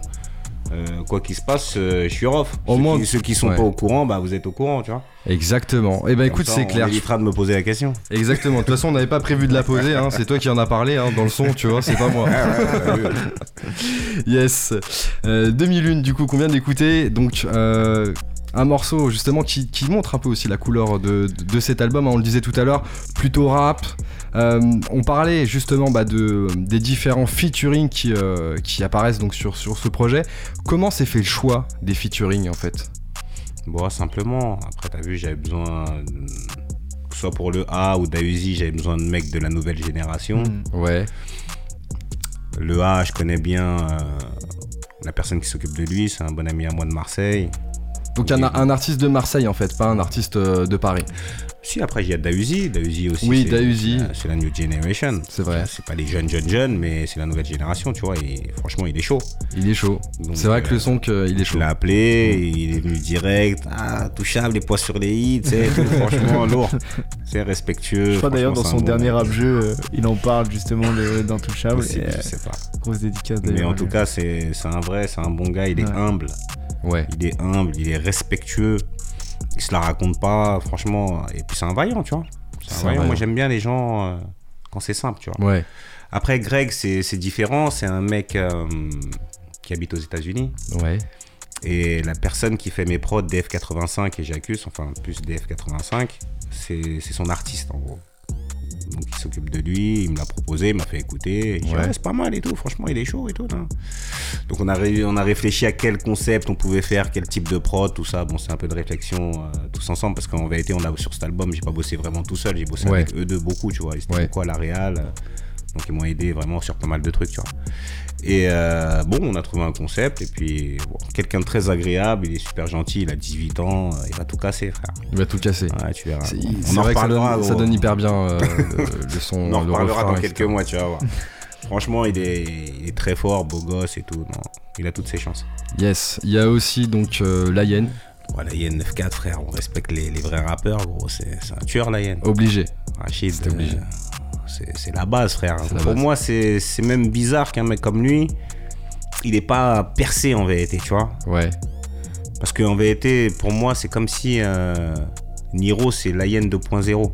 Euh, quoi qu'il se passe, euh, je suis off. Au ceux, moins- qui, ceux qui sont ouais. pas au courant, bah vous êtes au courant, tu vois. Exactement. Et ben écoute, c'est clair. On évitera de me poser la question. Exactement. De toute façon, on n'avait pas prévu de la poser. Hein. C'est toi qui en as parlé hein, dans le son, tu vois. C'est pas moi. [LAUGHS] Yes. Euh, 2001, du coup, qu'on vient d'écouter. Donc, euh, un morceau justement qui, qui montre un peu aussi la couleur de, de cet album. hein, on le disait tout à l'heure, plutôt rap. Euh, on parlait justement bah, de, des différents featuring qui, euh, qui apparaissent donc sur, sur ce projet. Comment s'est fait le choix des featuring en fait? Bon, simplement. Après, t'as vu, j'avais besoin, de- que ce soit pour le A ou Dausi, j'avais besoin de mecs de la nouvelle génération. Mm. Ouais, Le A, je connais bien euh, la personne qui s'occupe de lui, c'est un bon ami à moi de Marseille. Donc un, un artiste de Marseille en fait, pas un artiste euh, de Paris. Si, après, il y a Dausi. Dausi aussi. Oui, Dausi. c'est la- new generation. C'est vrai. C'est pas les jeunes, jeunes, jeunes, mais c'est la nouvelle génération, tu vois. Et franchement, il est chaud. Il est chaud. C'est vrai que euh, le son, que, il est Je chaud. l'ai appelé, il est venu direct. Ah, touchable, les poids sur les hits, tu sais, tout, [LAUGHS] franchement, lourd. C'est respectueux. Je crois d'ailleurs dans son dernier rap-jeu, euh, il en parle justement de- d'Intouchable. Euh, je sais pas. grosse dédicace Mais en tout cas, c'est c'est un vrai, c'est un bon gars, il est Ouais. humble. Ouais. Il est humble, il est respectueux. Il se la raconte pas, franchement. Et puis c'est un vaillant, tu vois. C'est un vaillant. vaillant. Moi, j'aime bien les gens euh, quand c'est simple, tu vois. Ouais. Après, Greg, c'est différent. C'est un mec euh, qui habite aux États-Unis. Ouais. Et la personne qui fait mes prods DF85 et Jacus, enfin plus DF85, c'est c'est son artiste en gros. Donc il s'occupe de lui, il me l'a proposé, il m'a fait écouter. Il dit, Ouais. ouais, c'est pas mal et tout, franchement il est chaud et tout. Donc on a, ré- on a réfléchi à quel concept on pouvait faire, quel type de prod, tout ça. Bon, c'est un peu de réflexion euh, tous ensemble parce qu'en vérité, on a sur cet album, j'ai pas bossé vraiment tout seul, j'ai bossé Ouais. avec eux deux beaucoup, tu vois. Ils étaient à la Real. euh, donc ils m'ont aidé vraiment sur pas mal de trucs, tu vois. Et euh, bon, on a trouvé un concept et puis bon, quelqu'un de très agréable, il est super gentil, il a 18 ans, euh, il va tout casser, frère. Il va tout casser. Ouais, tu verras. On en vrai que ça reparlera. donne, ça donne hyper bien euh, le, [LAUGHS] le son. On en le reparlera dans quelques mois, tu vas voir. Franchement, il est, il est très fort, beau gosse et tout. Non, il a toutes ses chances. Yes. Il y a aussi donc euh, Voilà, Yen 9-4, frère, on respecte les, les vrais rappeurs, gros. C'est un tueur, la obligé. Rachid, C'était obligé. C'est la base, frère. La Pour base. moi, c'est même bizarre qu'un mec comme lui, il est pas percé en vérité, tu vois. Ouais. Parce qu'en vérité, pour moi, c'est comme si euh, Niro, c'est la Yen 2.0.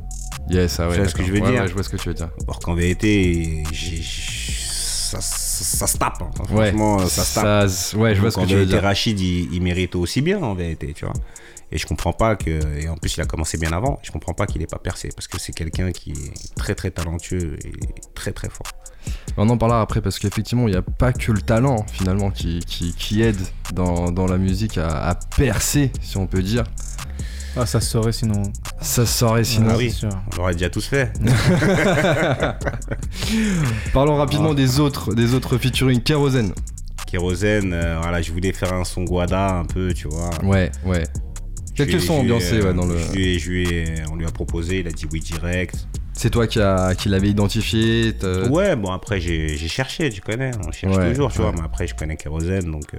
Yes, ah ouais. Tu vois ce que je veux Ouais, dire ouais, je vois ce que tu veux dire. Alors qu'en vérité, ça, ça, ça se tape. hein. Ouais. Franchement, ça se tape. Ça- ouais, je vois Donc, ce que en tu veux vérité, dire. Rachid, il, il mérite aussi bien, en vérité, tu vois. Et je comprends pas que. Et en plus, il a commencé bien avant. Je comprends pas qu'il ait pas percé. Parce que c'est quelqu'un qui est très, très talentueux et très, très fort. On en parlera après parce qu'effectivement, il n'y a pas que le talent finalement qui, qui, qui aide dans, dans la musique à, à percer, si on peut dire. Ah, ça se saurait sinon. Ça se saurait sinon. Ah oui. On l'aurait déjà tous fait. [LAUGHS] Parlons rapidement des autres, des autres featuring Kérosène. Kérosène, euh, voilà, je voulais faire un son Guada un peu, tu vois. Ouais, ouais. Quelques sons ambiancés ouais, dans le. je lui ai- je lui ai- on lui a proposé, il a dit oui direct. C'est toi qui, a, qui l'avais identifié. Ouais, bon après j'ai j'ai cherché, tu connais, on cherche Ouais, toujours, tu ouais. vois, mais après je connais Kérosène, donc euh,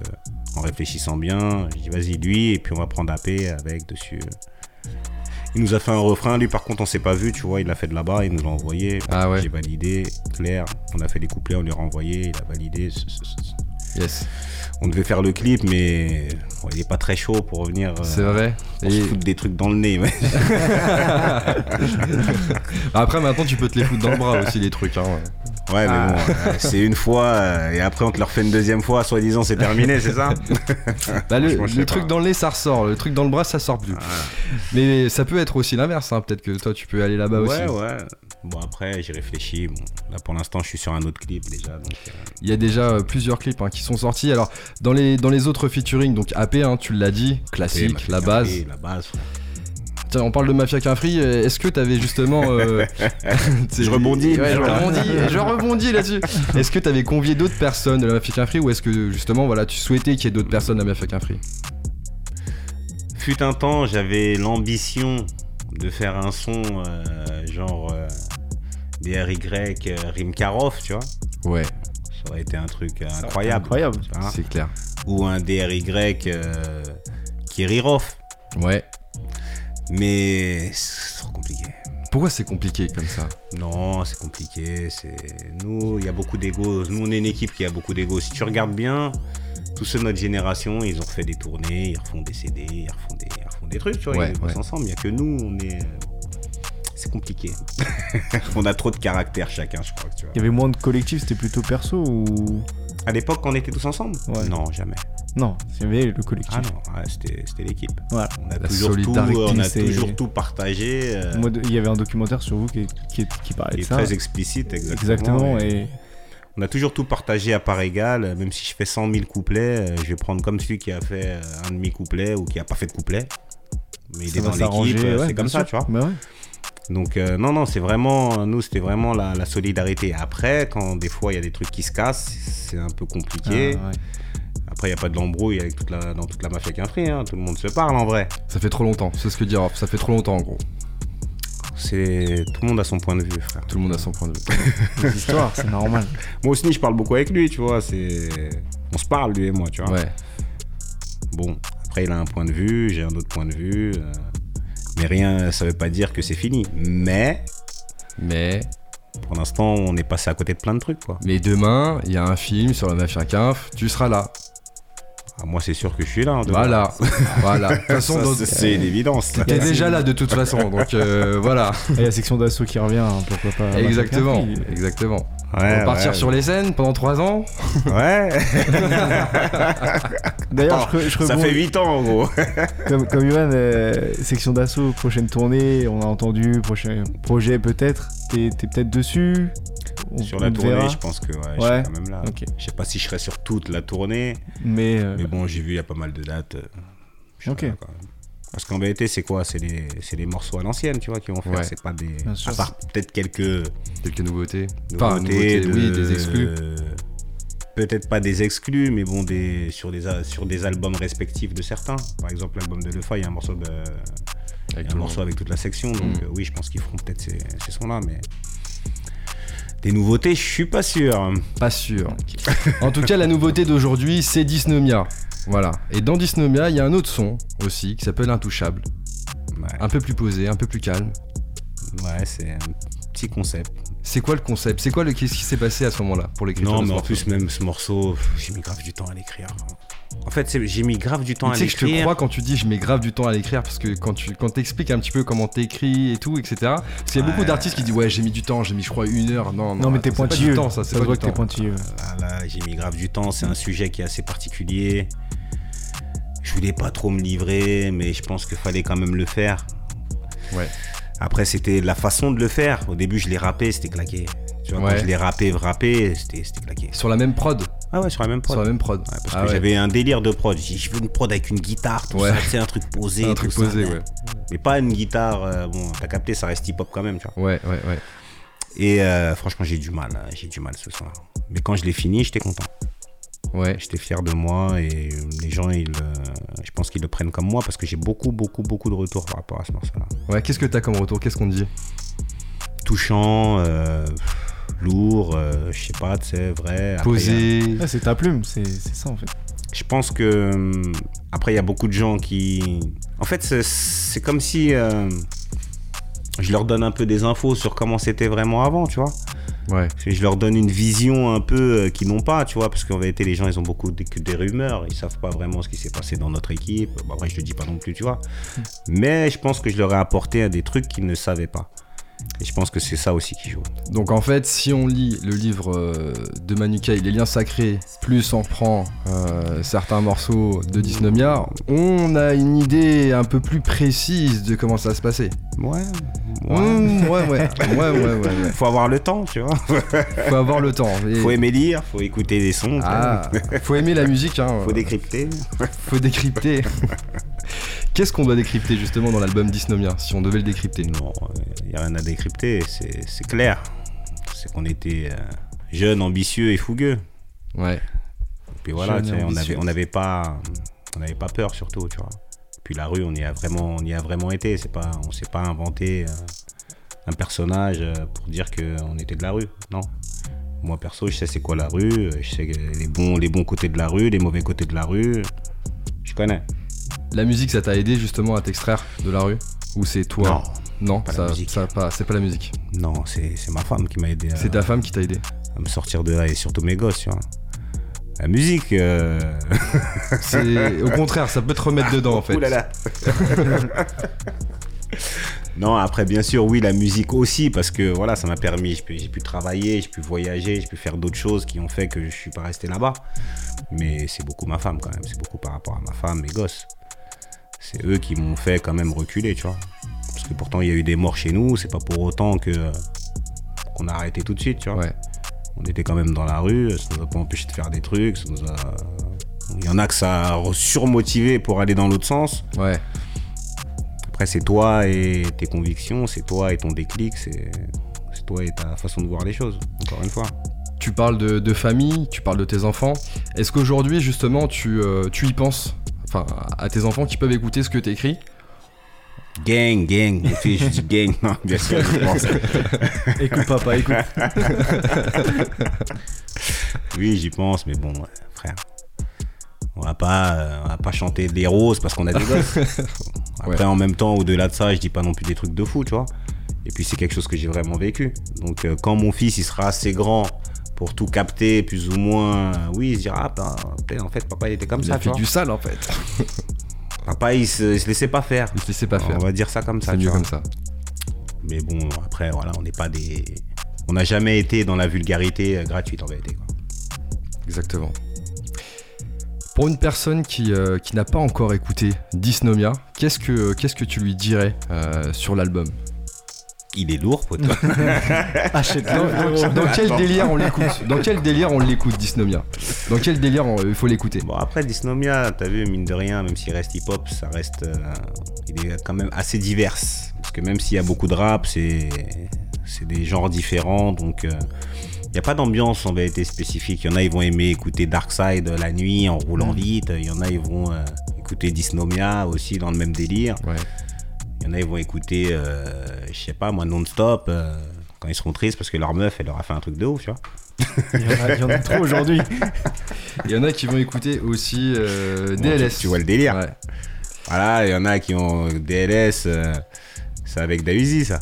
en réfléchissant bien, j'ai dit vas-y lui, et puis on va prendre AP avec dessus. Il nous a fait un refrain, lui par contre on s'est pas vu, tu vois, il l'a fait de là-bas, il nous l'a envoyé, Ah ouais. j'ai validé, clair, on a fait les couplets, on lui a renvoyé, il a validé. Yes. On devait faire le clip, mais bon, il est pas très chaud pour revenir. euh, C'est vrai. On se fout des trucs dans le nez, mais [LAUGHS] après, maintenant, tu peux te les foutre dans le bras aussi, les trucs. Hein. ouais, mais Ah. bon, euh, c'est une fois, euh, et après on te le refait une deuxième fois, soi-disant c'est terminé, c'est ça? [LAUGHS] Bah, le truc dans le nez, ça ressort. Le truc dans le bras, ça sort plus. Mais ça peut être aussi l'inverse. hein. Peut-être que toi, tu peux aller là-bas aussi. Ouais, ouais. Bon, après, j'ai réfléchi. Bon, là, pour l'instant, je suis sur un autre clip déjà. Donc, euh, Il y a déjà euh, plusieurs clips hein, qui sont sortis. Alors, dans les, dans les autres featuring, donc AP, hein, tu l'as dit, classique, la base. La base, frère. Tiens, on parle de Mafia qu'un free. euh, Est-ce que t'avais justement. euh, [LAUGHS] Je rebondis. Ouais, je rebondis, je rebondis là-dessus. Est-ce que t'avais convié d'autres personnes de la Mafia qu'un free ou est-ce que justement, voilà, tu souhaitais qu'il y ait d'autres personnes de la Mafia qu'un free Fut un temps, j'avais l'ambition de faire un son euh, genre euh, DRY euh, Rimkarov, tu vois. Ouais, Ça aurait été un truc euh, incroyable. Incroyable. Hein. c'est clair. Ou un DRY euh, Kirirov. Ouais. Mais c'est trop compliqué. Pourquoi c'est compliqué comme ça? Non, c'est compliqué. C'est nous, il y a beaucoup d'ego. Nous, on est une équipe qui a beaucoup d'ego. Si tu regardes bien, tous ceux de notre génération, ils ont refait des tournées, ils refont des CD, ils refont des, ils refont des trucs, tu vois. Ouais, ils bossent ouais. ensemble. Il n'y a que nous, on est. C'est compliqué. [LAUGHS] on a trop de caractère chacun, je crois. Tu vois. Il y avait moins de collectifs, c'était plutôt perso ou? À l'époque, quand on était tous ensemble? Ouais. Non, jamais. Non, il y avait le collectif. Ah non, ouais, c'était c'était l'équipe. Voilà. On a La toujours tout, on a toujours tout partagé. euh, Moi, il y avait un documentaire sur vous qui, qui, qui parlait qui de est ça. très explicite, exactement. Exactement, Et et On a toujours tout partagé à part égale. Même si je fais 100 000 couplets, euh, je vais prendre comme celui qui a fait euh, un demi-couplet ou qui a pas fait de couplet. Mais il ça est dans l'équipe, ouais, c'est comme ça, tu vois. Bah ouais. Donc, euh, non, non, c'est vraiment, nous, c'était vraiment la, la solidarité. Après, quand des fois il y a des trucs qui se cassent, c'est un peu compliqué. Ah, ouais. Après, il n'y a pas de l'embrouille avec toute la, dans toute la mafia qu'un free, hein. Tout le monde se parle en vrai. Ça fait trop longtemps, c'est ce que dire. Ça fait trop longtemps en gros. C'est tout le monde a son point de vue, frère. Tout le monde a son point de vue. [LAUGHS] Les histoires, c'est normal. Moi aussi, je parle beaucoup avec lui, tu vois. C'est, on se parle lui et moi, tu vois. Ouais. Bon, après, il a un point de vue, j'ai un autre point de vue. euh, mais rien, ça veut pas dire que c'est fini. Mais, Mais, pour l'instant, on est passé à côté de plein de trucs, quoi. mais demain, il y a un film sur la mafia Quinf, tu seras là. Ah, moi, c'est sûr que je suis là. hein. Voilà. [LAUGHS] voilà. De toute façon, c'est- une évidence. t'es déjà là de toute façon, donc euh, voilà. Et il y a la section d'assaut qui revient, hein, pourquoi pas. Exactement. Exactement. On Ouais, va partir ouais. sur les scènes pendant 3 ans. Ouais. [LAUGHS] D'ailleurs, je, je Ça fait 8 ans, en gros. Comme, comme Yohan, euh, section d'assaut, prochaine tournée, on a entendu, prochain projet peut-être. T'es t'es peut-être dessus On- Sur la tournée, verra. je pense que ouais, je Ouais. serai quand même là. Ok. Je sais pas si je serai sur toute la tournée, Mais, euh, mais bon, j'ai vu il y a pas mal de dates. euh, je Ok. là, quand même. Parce qu'en vérité, c'est quoi? C'est les, c'est les morceaux à l'ancienne, tu vois, qui vont faire. Ouais. C'est pas des. Bien sûr. À part peut-être quelques Quelques nouveautés. Enfin, nouveautés, nouveautés, oui, de- des exclus. Peut-être pas des exclus, mais bon, des, sur, des, a- sur des albums respectifs de certains. Par exemple, l'album de Lefa, il y a un morceau, de, il y a Avec un morceau monde. avec toute la section. Donc, Mm. euh, oui, je pense qu'ils feront peut-être ces, ces sons-là, mais. Des nouveautés, je suis pas sûr. Pas sûr. En tout cas, la nouveauté d'aujourd'hui, c'est Dysnomia. Voilà. Et dans Dysnomia, il y a un autre son aussi qui s'appelle Intouchable. Ouais, Un peu plus posé, un peu plus calme. ouais c'est un petit concept. C'est quoi le concept? C'est quoi le qu'est-ce qui s'est passé à ce moment-là pour l'écriture Non, mais en plus, même ce morceau, j'ai mis grave du temps à l'écrire. En fait, c'est- j'ai mis grave du temps Tu à sais que je te l'écrire. crois quand tu dis je mets grave du temps à l'écrire parce que quand tu quand t'expliques un petit peu comment t'écris et tout etc. Parce qu'il y a beaucoup d'artistes qui disent ouais j'ai mis du temps j'ai mis je crois une heure non non, non, mais t'es pointilleux. du temps ça c'est se pas que t'es pointilleux. Là, là, j'ai mis grave du temps. C'est un sujet qui est assez particulier. Je voulais pas trop me livrer, mais je pense qu'il fallait quand même le faire. Ouais. Après, c'était la façon de le faire. Au début, je l'ai rappé, c'était claqué. Tu vois, Ouais. quand je l'ai rappé, rappé, c'était c'était claqué. Sur la même prod. Ah ouais, sur la même prod. Sur la même prod. Ouais, parce Ah que ouais. j'avais un délire de prod. J'ai dit, je veux une prod avec une guitare, tout Ouais. ça, c'est un truc posé. [LAUGHS] un truc ça. posé ouais. Mais pas une guitare, euh, bon, t'as capté, ça reste hip-hop quand même, tu vois. Ouais ouais ouais. Et euh, franchement, j'ai du mal, euh, j'ai du mal ce soir. Mais quand je l'ai fini, j'étais content. Ouais. J'étais fier de moi et les gens, ils, euh, je pense qu'ils le prennent comme moi parce que j'ai beaucoup, beaucoup, beaucoup de retours par rapport à ce morceau-là. Ouais, qu'est-ce que t'as comme retour? Qu'est-ce qu'on dit? Touchant, euh, lourd, euh, je sais pas, tu sais, vrai. A- Posé. Ah, c'est ta plume, c'est c'est ça en fait. Je pense que hum, après il y a beaucoup de gens qui, en fait, c'est- comme si euh, je leur donne un peu des infos sur comment c'était vraiment avant, tu vois. Ouais. Je leur donne une vision un peu euh, qu'ils n'ont pas, tu vois, parce qu'en vérité, les gens, ils ont beaucoup de, que des rumeurs, ils savent pas vraiment ce qui s'est passé dans notre équipe. Bah, après, je te dis pas non plus, tu vois. Mais je pense que je leur ai apporté des trucs qu'ils ne savaient pas. Et je pense que c'est ça aussi qui joue. Donc en fait, si on lit le livre euh, de Manuka, Les liens sacrés, plus on prend euh, certains morceaux de Dysnomia, on a une idée un peu plus précise de comment ça va se passer. Ouais. Mmh, ouais, ouais, [LAUGHS] ouais, ouais, ouais, ouais. Faut avoir le temps, tu vois. [LAUGHS] Faut avoir le temps. Et- Faut aimer lire, faut écouter des sons, Ah, faut aimer la musique, hein. faut décrypter. Faut décrypter. [LAUGHS] Qu'est-ce qu'on doit décrypter justement dans l'album Dysnomia, si on devait le décrypter? Non, il n'y a rien à décrypter, c'est clair. C'est qu'on était euh, jeunes, ambitieux et fougueux. Ouais. Puis voilà, Jeune tu et sais, on n'avait on avait pas, on pas peur surtout, tu vois. Puis la rue, on y a vraiment, on y a vraiment été. C'est pas, on s'est pas inventé euh, un personnage euh, pour dire qu'on était de la rue. Non. Moi perso, je sais c'est quoi la rue. Je sais les bons, les bons côtés de la rue, les mauvais côtés de la rue. Je connais. La musique, ça t'a aidé justement à t'extraire de la rue? Ou c'est toi? Non, pas ça, ça c'est pas la musique. Non, c'est ma femme qui m'a aidé C'est ta femme qui t'a aidé. à me sortir de là et surtout mes gosses, tu vois. La musique. euh, [LAUGHS] au contraire, ça peut te remettre dedans en fait. Là. non, après, bien sûr, oui, la musique aussi, parce que voilà, ça m'a permis, j'ai pu, j'ai pu travailler, j'ai pu voyager, j'ai pu faire d'autres choses qui ont fait que je suis pas resté là-bas. Mais c'est beaucoup ma femme quand même, c'est beaucoup par rapport à ma femme, mes gosses. C'est eux qui m'ont fait quand même reculer, tu vois. Parce que pourtant, il y a eu des morts chez nous, c'est pas pour autant que qu'on a arrêté tout de suite, tu vois. Ouais. On était quand même dans la rue, ça nous a pas empêché de faire des trucs, ça nous a... Il y en a que ça a surmotivé pour aller dans l'autre sens. Ouais. Après, c'est toi et tes convictions, c'est toi et ton déclic, c'est toi et ta façon de voir les choses, encore une fois. Tu parles de, de famille, tu parles de tes enfants. Est-ce qu'aujourd'hui, justement, tu, euh, tu y penses? Enfin, à tes enfants qui peuvent écouter ce que t'écris Gang, gang, mon fils, je dis gang, non, bien sûr, je pense. [LAUGHS] Écoute, papa, écoute. [LAUGHS] Oui, j'y pense, mais bon, frère. On va pas, euh, on va pas chanter des roses parce qu'on a des gosses. [LAUGHS] Après, Ouais. en même temps, au-delà de ça, je dis pas non plus des trucs de fou, tu vois. Et puis, c'est quelque chose que j'ai vraiment vécu. Donc, euh, quand mon fils, il sera assez grand pour tout capter, plus ou moins, euh, oui, il se dira, ah, ben, en fait, papa, il était comme Il ça, a tu fait du sale en fait. [LAUGHS] Papa, il se, il se laissait pas faire. Il se laissait pas faire. On va dire ça comme ça. C'est mieux comme ça. Mais bon, après, voilà, on n'est pas des. On n'a jamais été dans la vulgarité euh, gratuite, en vérité. Quoi. Exactement. Pour une personne qui, euh, qui n'a pas encore écouté Dysnomia, qu'est-ce que, qu'est-ce que tu lui dirais euh, sur l'album? Il est lourd, pote. [LAUGHS] Achète-le. dans, dans quel délire on l'écoute? Dans quel délire on l'écoute, Dysnomia? Dans quel délire on- il faut l'écouter? Bon, après, Dysnomia, t'as vu, mine de rien, même s'il reste hip-hop, ça reste. euh, il est quand même assez divers. Parce que même s'il y a beaucoup de rap, c'est c'est des genres différents. Donc, il n'y a pas d'ambiance en vérité spécifique. Il y en a, ils vont aimer écouter Darkside la nuit en roulant vite. Il y en a, ils vont euh, écouter Dysnomia aussi dans le même délire. Ouais. Il y en a, ils vont écouter, euh, je sais pas, moi, non-stop. euh, quand ils seront tristes parce que leur meuf, elle leur a fait un truc de ouf, tu vois. Il y en a- il y en a trop aujourd'hui. [LAUGHS] Il y en a qui vont écouter aussi euh, Bon, DLS. tu- tu vois le délire. Ouais. Voilà, il y en a qui ont DLS, euh, c'est avec Daisy, ça.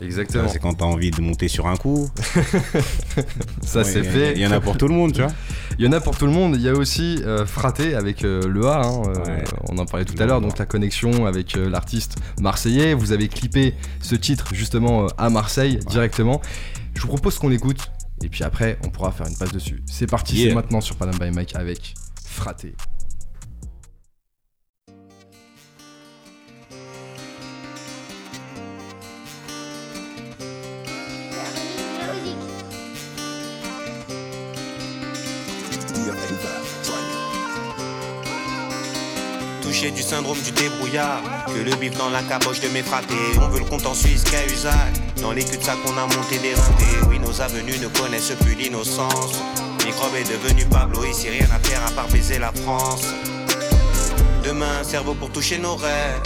Exactement. C'est quand t'as envie de monter sur un coup. [LAUGHS] Ça, c'est fait. Il y en a pour tout le monde, tu vois. Il [LAUGHS] y en a pour tout le monde. Il y a aussi euh, Fraté avec euh, le A. hein, euh, Ouais. On en parlait tout à l'heure. Donc la connexion avec euh, l'artiste marseillais. Vous avez clippé ce titre justement à Marseille directement. Je vous propose qu'on l'écoute. Et puis après, on pourra faire une passe dessus. C'est parti, Yeah. c'est maintenant sur Panam by Mike avec Fraté. Du syndrome du débrouillard Que le bif dans la caboche de mes fratés On veut le compte en Suisse qu'à usage Dans les cul-de-sac on a monté des rentés Oui nos avenues ne connaissent plus l'innocence Microbe est devenu Pablo Ici rien à faire à part baiser la France Demain cerveau pour toucher nos rêves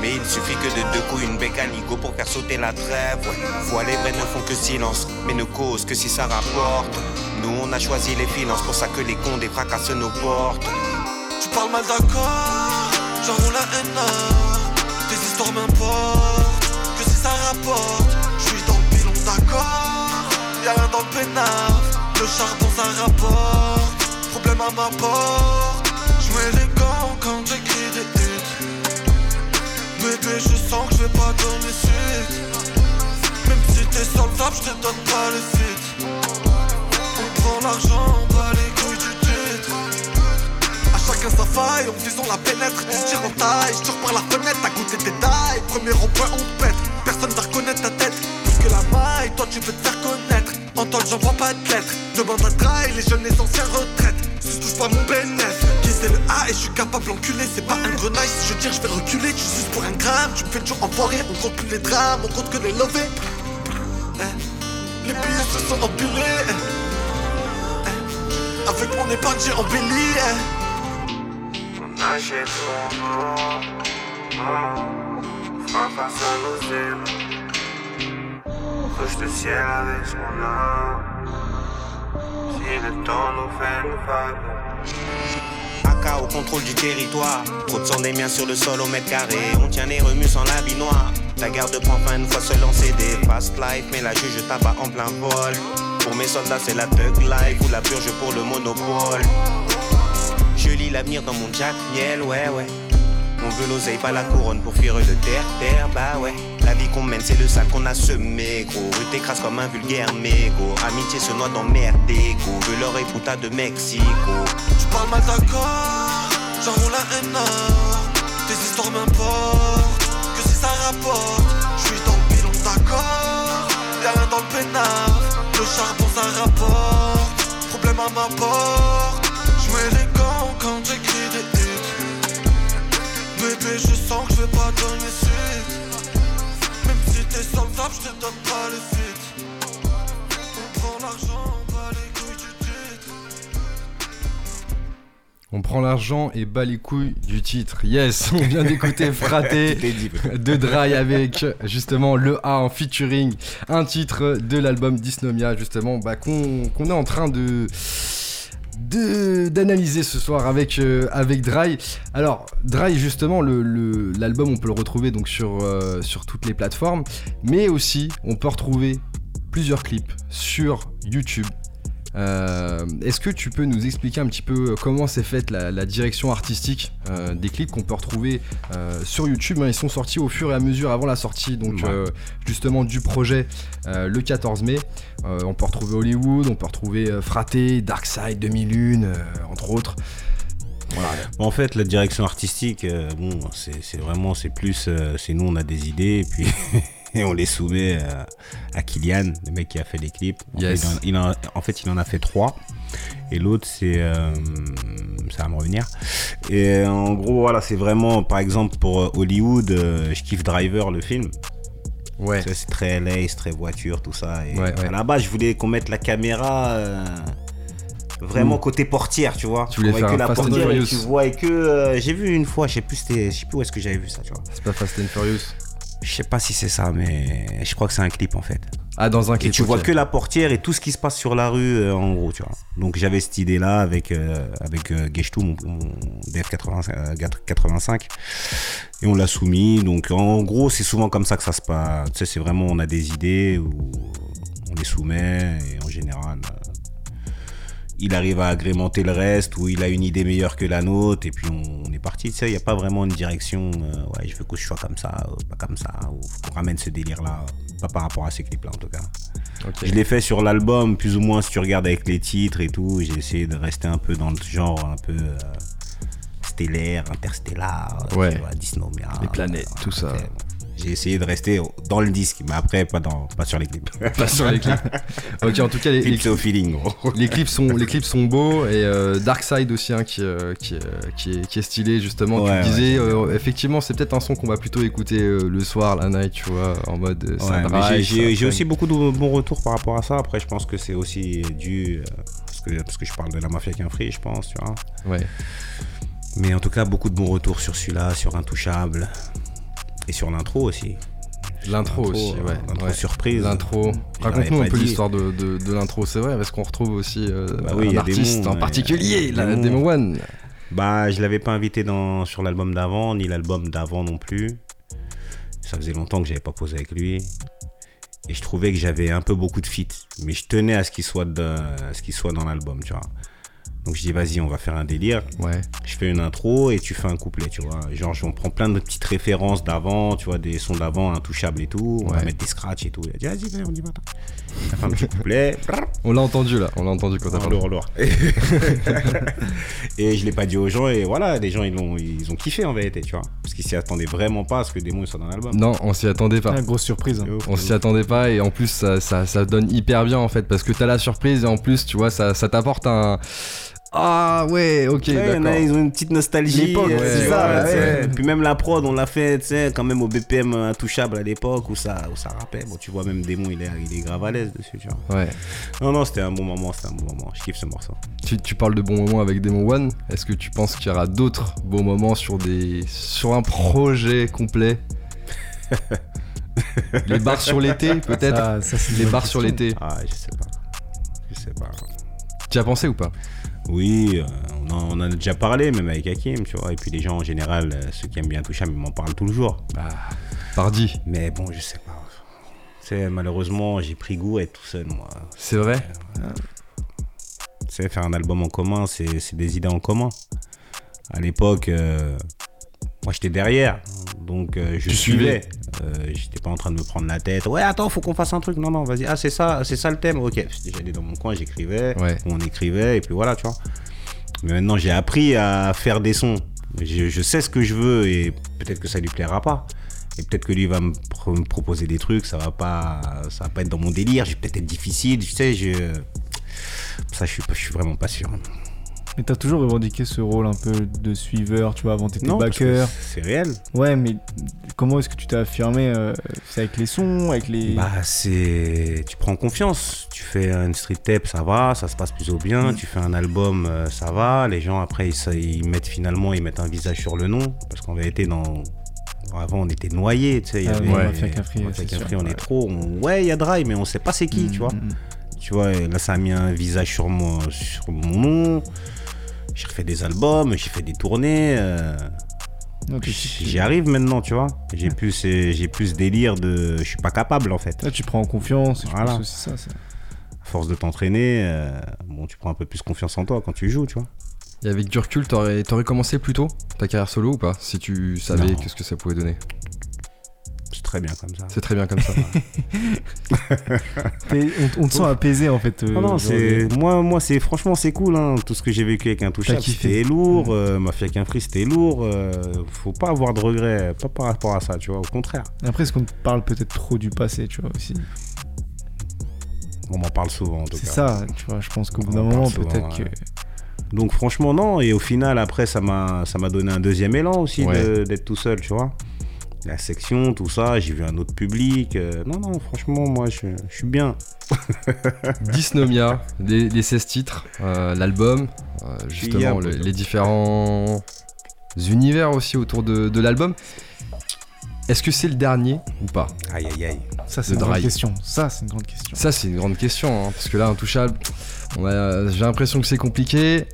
mais il suffit que de deux coups, une bécane go pour faire sauter la trêve. Ouais. Les vrais ne font que silence, mais ne causent que si ça rapporte. Nous on a choisi les finances, pour ça que les cons défracassent nos portes. Tu parles mal d'accord, j'enroule la haine Tes histoires m'importent, que si ça rapporte. Je suis dans le pilon d'accord, y'a rien dans le peinard. Le charbon ça rapporte, problème à ma porte. Je mets les gants quand j'écris des hits. Bébé je sens que je vais pas donner suite. Même si t'es sur le je te donne pas le site On prend l'argent, on bat les couilles chacun sa faille, en visant la pénètre, tu tires en taille, je par la fenêtre, t'as goûté tes tailles, premier rond-point on te pète, personne va reconnaître ta tête, plus que la maille, toi tu veux te faire connaître, en tant que j'envoie pas de lettres, demande à trail, les jeunes, les anciens retraites, si touche pas mon bénéf, qui c'est le A et je suis capable d'enculer, c'est pas un grenaille, si je tire je vais reculer, tu suces pour un gramme, tu me fais toujours enfoirer, on compte plus les drames, on compte que les lovés, Eh, les billets se sont empilés, Eh, eh, avec mon épargne j'ai embelli, achète son nom, on fera face à ailes. Touche le ciel avec son âme. Si le temps nous fait une vague. Au contrôle du territoire. Trop de sang des miens sur le sol au mètre carré. On tient les remus sans l'habit noir. La garde prend fin une fois se lancer des fast life. Mais la juge tabac en plein vol. Pour mes soldats, c'est la thug life ou la purge pour le monopole. L'avenir dans mon Jack Miel, ouais, ouais. On veut l'oseille, pas la couronne pour fuir le terre, terre, bah ouais. La vie qu'on mène, c'est le sale qu'on a semé, gros. Rue t'écrase comme un vulgaire mégot. Amitié se noie dans merde, gros. Veut l'oreille puta de Mexico. Tu parles mal d'accord, j'enroule la haine Tes histoires m'importent, que si ça rapporte Je suis dans le bilan d'accord, y'a dans le peinard Le charbon ça rapporte, problème à ma porte Je sens que je vais pas donner suite. Même si t'es je te donne pas le fit On prend l'argent, on bat les couilles du titre. On prend l'argent et bat les couilles du titre. Yes, on vient d'écouter Fraté [LAUGHS] de Dry avec justement le A en featuring, un titre de l'album Dysnomia justement bah, qu'on est en train de- d'analyser ce soir avec euh, avec Dry. Alors Dry justement l'album on peut le retrouver donc sur euh, sur toutes les plateformes, mais aussi on peut retrouver plusieurs clips sur YouTube. Euh, Est-ce que tu peux nous expliquer un petit peu comment s'est faite la, la direction artistique euh, des clips qu'on peut retrouver euh, sur YouTube hein, Ils sont sortis au fur et à mesure avant la sortie donc Ouais. justement du projet le 14 mai. On peut retrouver Hollywood, on peut retrouver Fraté, Darkside 2001 euh, entre autres. Voilà. En fait, la direction artistique, bon, c'est vraiment, c'est plus, c'est nous, on a des idées, et puis [LAUGHS] et on les soumet euh, à Kylian, le mec qui a fait les clips. En, Yes. fait, il en, il en- en fait, il en a fait trois, et l'autre, c'est, euh, ça va me revenir. Et euh, en gros, voilà, c'est vraiment, par exemple, pour Hollywood, euh, je kiffe Driver, le film. Ouais. Ça, C'est très lace, très voiture, tout ça. Et Ouais, la base, je voulais qu'on mette la caméra vraiment côté portière, tu vois. Tu voulais faire que un la Fast and portière et Furious. tu vois et que euh, j'ai vu une fois, je sais plus, c'était- je sais plus où est-ce que j'avais vu ça, tu vois. C'est pas Fast and Furious. Je sais pas si c'est ça, mais je crois que c'est un clip en fait. Ah dans un Et clip. tu vois que la portière et tout ce qui se passe sur la rue euh, en gros, tu vois. Donc j'avais cette idée là avec euh, avec euh, mon, mon DF85 euh, 85 et on l'a soumis. Donc en gros, c'est souvent comme ça que ça se passe. Tu sais, c'est vraiment on a des idées où on les soumet et en général euh, il arrive à agrémenter le reste ou il a une idée meilleure que la nôtre et puis on, on est parti. Tu sais, il n'y a pas vraiment une direction. euh, ouais, je veux que je sois comme ça, ou pas comme ça, ou qu'on ramène ce délire là. Pas par rapport à ces clips là en tout cas. Je l'ai fait sur l'album, plus ou moins si tu regardes avec les titres et tout. J'ai essayé de rester un peu dans le genre un peu euh, stellaire, interstellar, Ouais. tu vois, dysnomia. Les planètes, tout ça. Bon, J'ai essayé de rester dans le disque, mais après pas, dans, pas sur les clips. [LAUGHS] Pas sur les clips. [LAUGHS] ok en tout cas les, les Clip, c'est au feeling, gros. [LAUGHS] Les clips sont, les clips sont beaux et euh, Darkside aussi hein, qui, euh, qui, euh, qui, est, qui est stylé justement. Ouais, tu disais euh, effectivement c'est peut-être un son qu'on va plutôt écouter le soir, la night, tu vois, en mode Ouais, drive, j'ai- aussi beaucoup de bons retours par rapport à ça. Après, je pense que c'est aussi dû. parce, que, parce que je parle de la mafia qu'un free, je pense, tu vois. Ouais. Mais en tout cas, beaucoup de bons retours sur celui-là, sur Intouchable. Et sur l'intro aussi. L'intro aussi, euh, ouais. L'intro ouais. surprise. L'intro. Raconte-nous un peu l'histoire de, de, de l'intro, c'est vrai, parce qu'on retrouve aussi euh, Bah oui, un artiste en particulier, la Demo. One. Bah, je l'avais pas invité dans, sur l'album d'avant, ni l'album d'avant non plus. Ça faisait longtemps que j'avais pas posé avec lui. Et je trouvais que j'avais un peu beaucoup de feats. Mais je tenais à ce qu'il soit, de- à ce qu'il soit dans l'album, tu vois. Donc je dis, vas-y, on va faire un délire. Ouais. Je fais une intro et tu fais un couplet, tu vois. Genre, on prend plein de petites références d'avant, tu vois, des sons d'avant intouchables et tout. On Ouais. va mettre des scratchs et tout. Il a dit, vas-y, on y va. Petit couplet. On l'a entendu là, on l'a entendu quand t'as parlé. Lourd, lourd. [LAUGHS] et je l'ai pas dit aux gens et voilà, les gens ils ont, ils ont kiffé en vérité, tu vois. Parce qu'ils s'y attendaient vraiment pas à ce que Démon soit dans l'album. Non, on s'y attendait pas. Ah, grosse surprise. hein. On s'y attendait pas et en plus ça, ça, ça donne hyper bien en fait parce que t'as la surprise et en plus tu vois ça, ça t'apporte un ah ouais ok Ouais, y en a, d'accord ils ont une petite nostalgie. L'époque, euh, ouais, c'est ça, ouais, ouais. c'est- Puis même la prod, on l'a fait, quand même au BPM intouchable à l'époque où ça, où ça rappelle. Bon, tu vois, même Démon, il est, il est grave à l'aise dessus, tu vois. ouais Non, non, c'était un bon moment, c'était un bon moment. Je kiffe ce morceau. tu, tu parles de bons moments avec Demon One est-ce que tu penses qu'il y aura d'autres bons moments sur des sur un projet complet? [LAUGHS] Les bars sur l'été peut-être? Ça- ça, c'est une les bars sur l'été Ah, je sais pas. Je sais pas. tu as pensé ou pas? Oui, euh, on, en, on en a déjà parlé, même avec Hakim, tu vois. Et puis les gens en général, euh, ceux qui aiment bien Toucham, ils m'en parlent tout le jour. Pardi, Mais bon, je sais pas. Tu sais, malheureusement, j'ai pris goût à être tout seul, moi. c'est vrai? Tu sais, faire un album en commun, c'est c'est des idées en commun. À l'époque, euh, moi j'étais derrière, donc euh, je Tu suivais. Euh, J'étais pas en train de me prendre la tête. Ouais, attends, faut qu'on fasse un truc. Non, non, vas-y. Ah, c'est ça, c'est ça le thème. Ok. J'allais dans mon coin, j'écrivais, Ouais. on écrivait, et puis voilà, tu vois. Mais maintenant, j'ai appris à faire des sons. Je, je sais ce que je veux, et peut-être que ça lui plaira pas. Et peut-être que lui va me, pro- me proposer des trucs, ça va pas, ça va pas être dans mon délire. Je vais peut-être être difficile, tu sais. Je, ça, je suis, pas- je suis vraiment pas sûr. Mais t'as toujours revendiqué ce rôle un peu de suiveur, tu vois, avant t'étais backer. c'est réel. Ouais, mais comment est-ce que tu t'es affirmé euh, C'est avec les sons, avec les. Bah, c'est. Tu prends confiance. Tu fais une street tape, ça va, ça se passe plutôt bien. Tu fais un album, euh, ça va. Les gens, après, ils, ils mettent finalement, ils mettent un visage sur le nom. Parce qu'en vérité, dans. Avant, on était noyés, tu sais. il y Ah oui, Mafia sûr, on ouais. est trop. on- Ouais, il y a Dry, mais on sait pas c'est qui, Mm, tu vois. mm, mm. Tu vois, là, ça a mis un visage sur, moi, sur mon nom. J'ai refait des albums, j'ai fait des tournées. euh, J'y arrive maintenant, tu vois. J'ai plus, j'ai plus délire de. Je suis pas capable, en fait. Là, tu prends en confiance. Voilà. pense aussi ça. ça. À force de t'entraîner, euh, bon, tu prends un peu plus confiance en toi quand tu joues, tu vois. Et avec du recul, t'aurais t'aurais commencé plus tôt ta carrière solo ou pas Si tu savais qu'est-ce que ça pouvait donner? C'est très bien comme ça. C'est très bien comme ça. [LAUGHS] On, on te sent apaisé en fait. euh, Non, non, genre c'est de- moi, moi, c'est franchement, c'est cool. Hein. Tout ce que j'ai vécu avec un touchable, T'as kiffé. c'était lourd. Euh, Mafia qu'un free, c'était lourd. euh, faut pas avoir de regrets, pas par rapport à ça, tu vois. Au contraire, Après, est-ce qu'on parle peut-être trop du passé, tu vois aussi? On m'en parle souvent en tout C'est cas. ça, tu vois. Je pense qu'au bout d'un en moment, peut-être que. Donc franchement non. Et au final, après, ça m'a, ça m'a donné un deuxième élan aussi Ouais. d'être tout seul, tu vois. La section, tout ça, j'ai vu un autre public. euh, non, non, franchement, moi, je, je suis bien. [LAUGHS] Dysnomia, les, les 16 titres, euh, l'album, euh, justement le- les différents univers aussi autour de, de l'album. Est-ce que c'est le dernier ou pas? Aïe, aïe, aïe. Ça, c'est une grande question. Ça, c'est une grande question. Ça c'est une grande question, hein, parce que là, Intouchable, j'ai l'impression que c'est compliqué.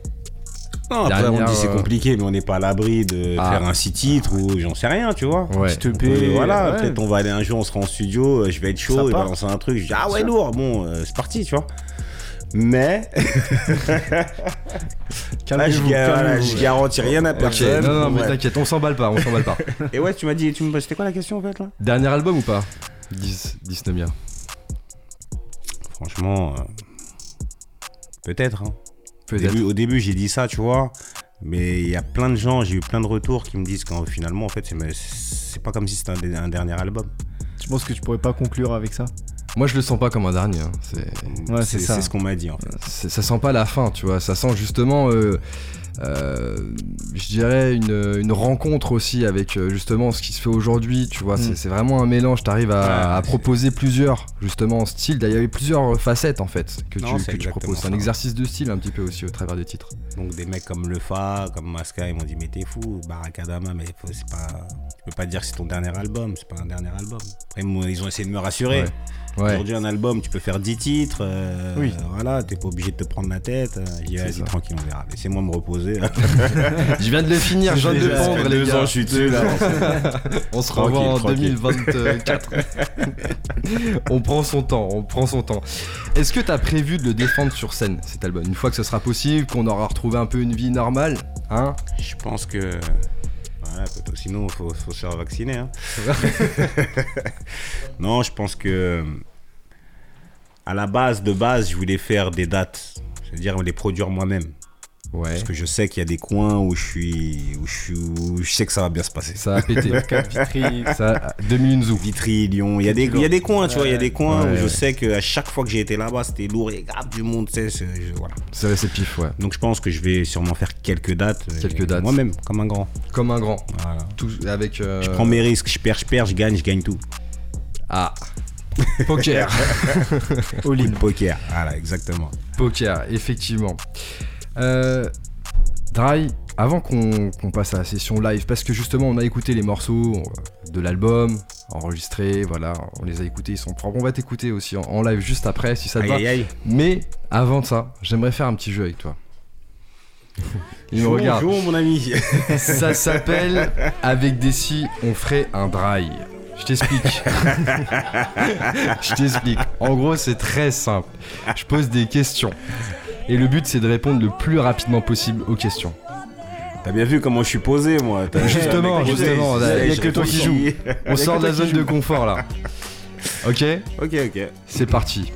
Non, après, on dit c'est euh, compliqué, mais on n'est pas à l'abri de Ah. faire un six titres ou j'en sais rien, tu vois. Ouais. Voilà, ouais. peut-être on va aller un jour, on sera en studio, euh, je vais être chaud, il va lancer un truc, je dis ah ouais lourd, bon, euh, c'est parti, tu vois. Mais [LAUGHS] là, je, voilà, garantis rien à personne. non, non, mais Ouais. t'inquiète, on s'emballe pas, on s'emballe pas. [LAUGHS] Et ouais, tu m'as dit, tu me c'était quoi la question en fait là? Dernier album ou pas? Dys- Dysnomia. Franchement, euh, peut-être. hein. Au début, au début, j'ai dit ça, tu vois. Mais il y a plein de gens, j'ai eu plein de retours qui me disent qu'en finalement, en fait, c'est c'est pas comme si c'était un, dernier album. Tu penses que tu pourrais pas conclure avec ça? Moi je le sens pas comme un dernier. hein, c'est- Ouais, c'est c'est ça. c'est ce qu'on m'a dit en fait. ça sent pas la fin, tu vois. Ça sent justement, euh, je dirais, une, une rencontre aussi avec euh, justement ce qui se fait aujourd'hui, tu vois. Mm. C'est- C'est vraiment un mélange. T'arrives à, proposer plusieurs, justement, styles. Il y avait plusieurs facettes en fait que Non, tu, que proposes. C'est un exercice de style un petit peu aussi au travers des titres. Donc des mecs comme Le Fa, comme Masca, ils m'ont dit mais t'es fou, Barakadama, mais c'est pas, tu peux pas dire que c'est ton dernier album, c'est pas un dernier album. Après ils ont essayé de me rassurer. Ouais. Ouais. Aujourd'hui un album, tu peux faire 10 titres, euh, Oui. voilà, t'es pas obligé de te prendre la tête. euh, vas-y ça. tranquille, on verra. Laissez-moi me reposer. [LAUGHS] Je viens de le finir, je viens de le fait les deux gars. ans, je suis dessus, là. [LAUGHS] on se revoit en tranquille. 2024. [LAUGHS] on prend son temps, on prend son temps. Est-ce que t'as prévu de le défendre sur scène, cet album? Une fois que ce sera possible, qu'on aura retrouvé un peu une vie normale, hein? Je pense que. Voilà, sinon, faut, faut se faire vacciner. hein. [LAUGHS] non, je pense que. À la base, de base, je voulais faire des dates. C'est-à-dire les produire moi-même. Ouais. Parce que je sais qu'il y a des coins où je suis. Où je, suis où je sais que ça va bien se passer. Ça a pété. [LAUGHS] Vitry. ça, 2001 Zou. Vitry, Lyon, il y a des, il y a des coins, tu vois, il y a des coins Ouais, où je sais qu'à chaque fois que j'ai été là-bas, c'était lourd, il y a grave du monde, tu sais, c'est- voilà. C'est réceptif, ouais. Donc je pense que je vais sûrement faire quelques dates. euh, Quelques dates. Moi-même, comme un grand. Comme un grand. Voilà. Tout avec. euh, Je prends mes risques, je perds, je perds, je gagne, je gagne tout. Ah. [LAUGHS] Poker. [LAUGHS] All in. Poker, voilà, exactement. Poker, effectivement. Euh, Dry, avant qu'on passe à la session live, parce que justement on a écouté les morceaux euh, de l'album, enregistrés, voilà, on les a écoutés, ils sont propres. On va t'écouter aussi en, en live juste après, si ça te Aïe va. aïe aïe. Mais avant ça, j'aimerais faire un petit jeu avec toi. [LAUGHS] Il me regarde. Bonjour, mon ami. [LAUGHS] Ça s'appelle Avec des si, on ferait un dry. Je t'explique. [LAUGHS] Je t'explique. En gros, c'est très simple. Je pose des questions. Et le but, c'est de répondre le plus rapidement possible aux questions. T'as bien vu comment je suis posé, moi. Justement, justement, il y a que toi qui réfléchis. [LAUGHS] On sort de la zone de confort là. Ok Ok, ok. C'est parti.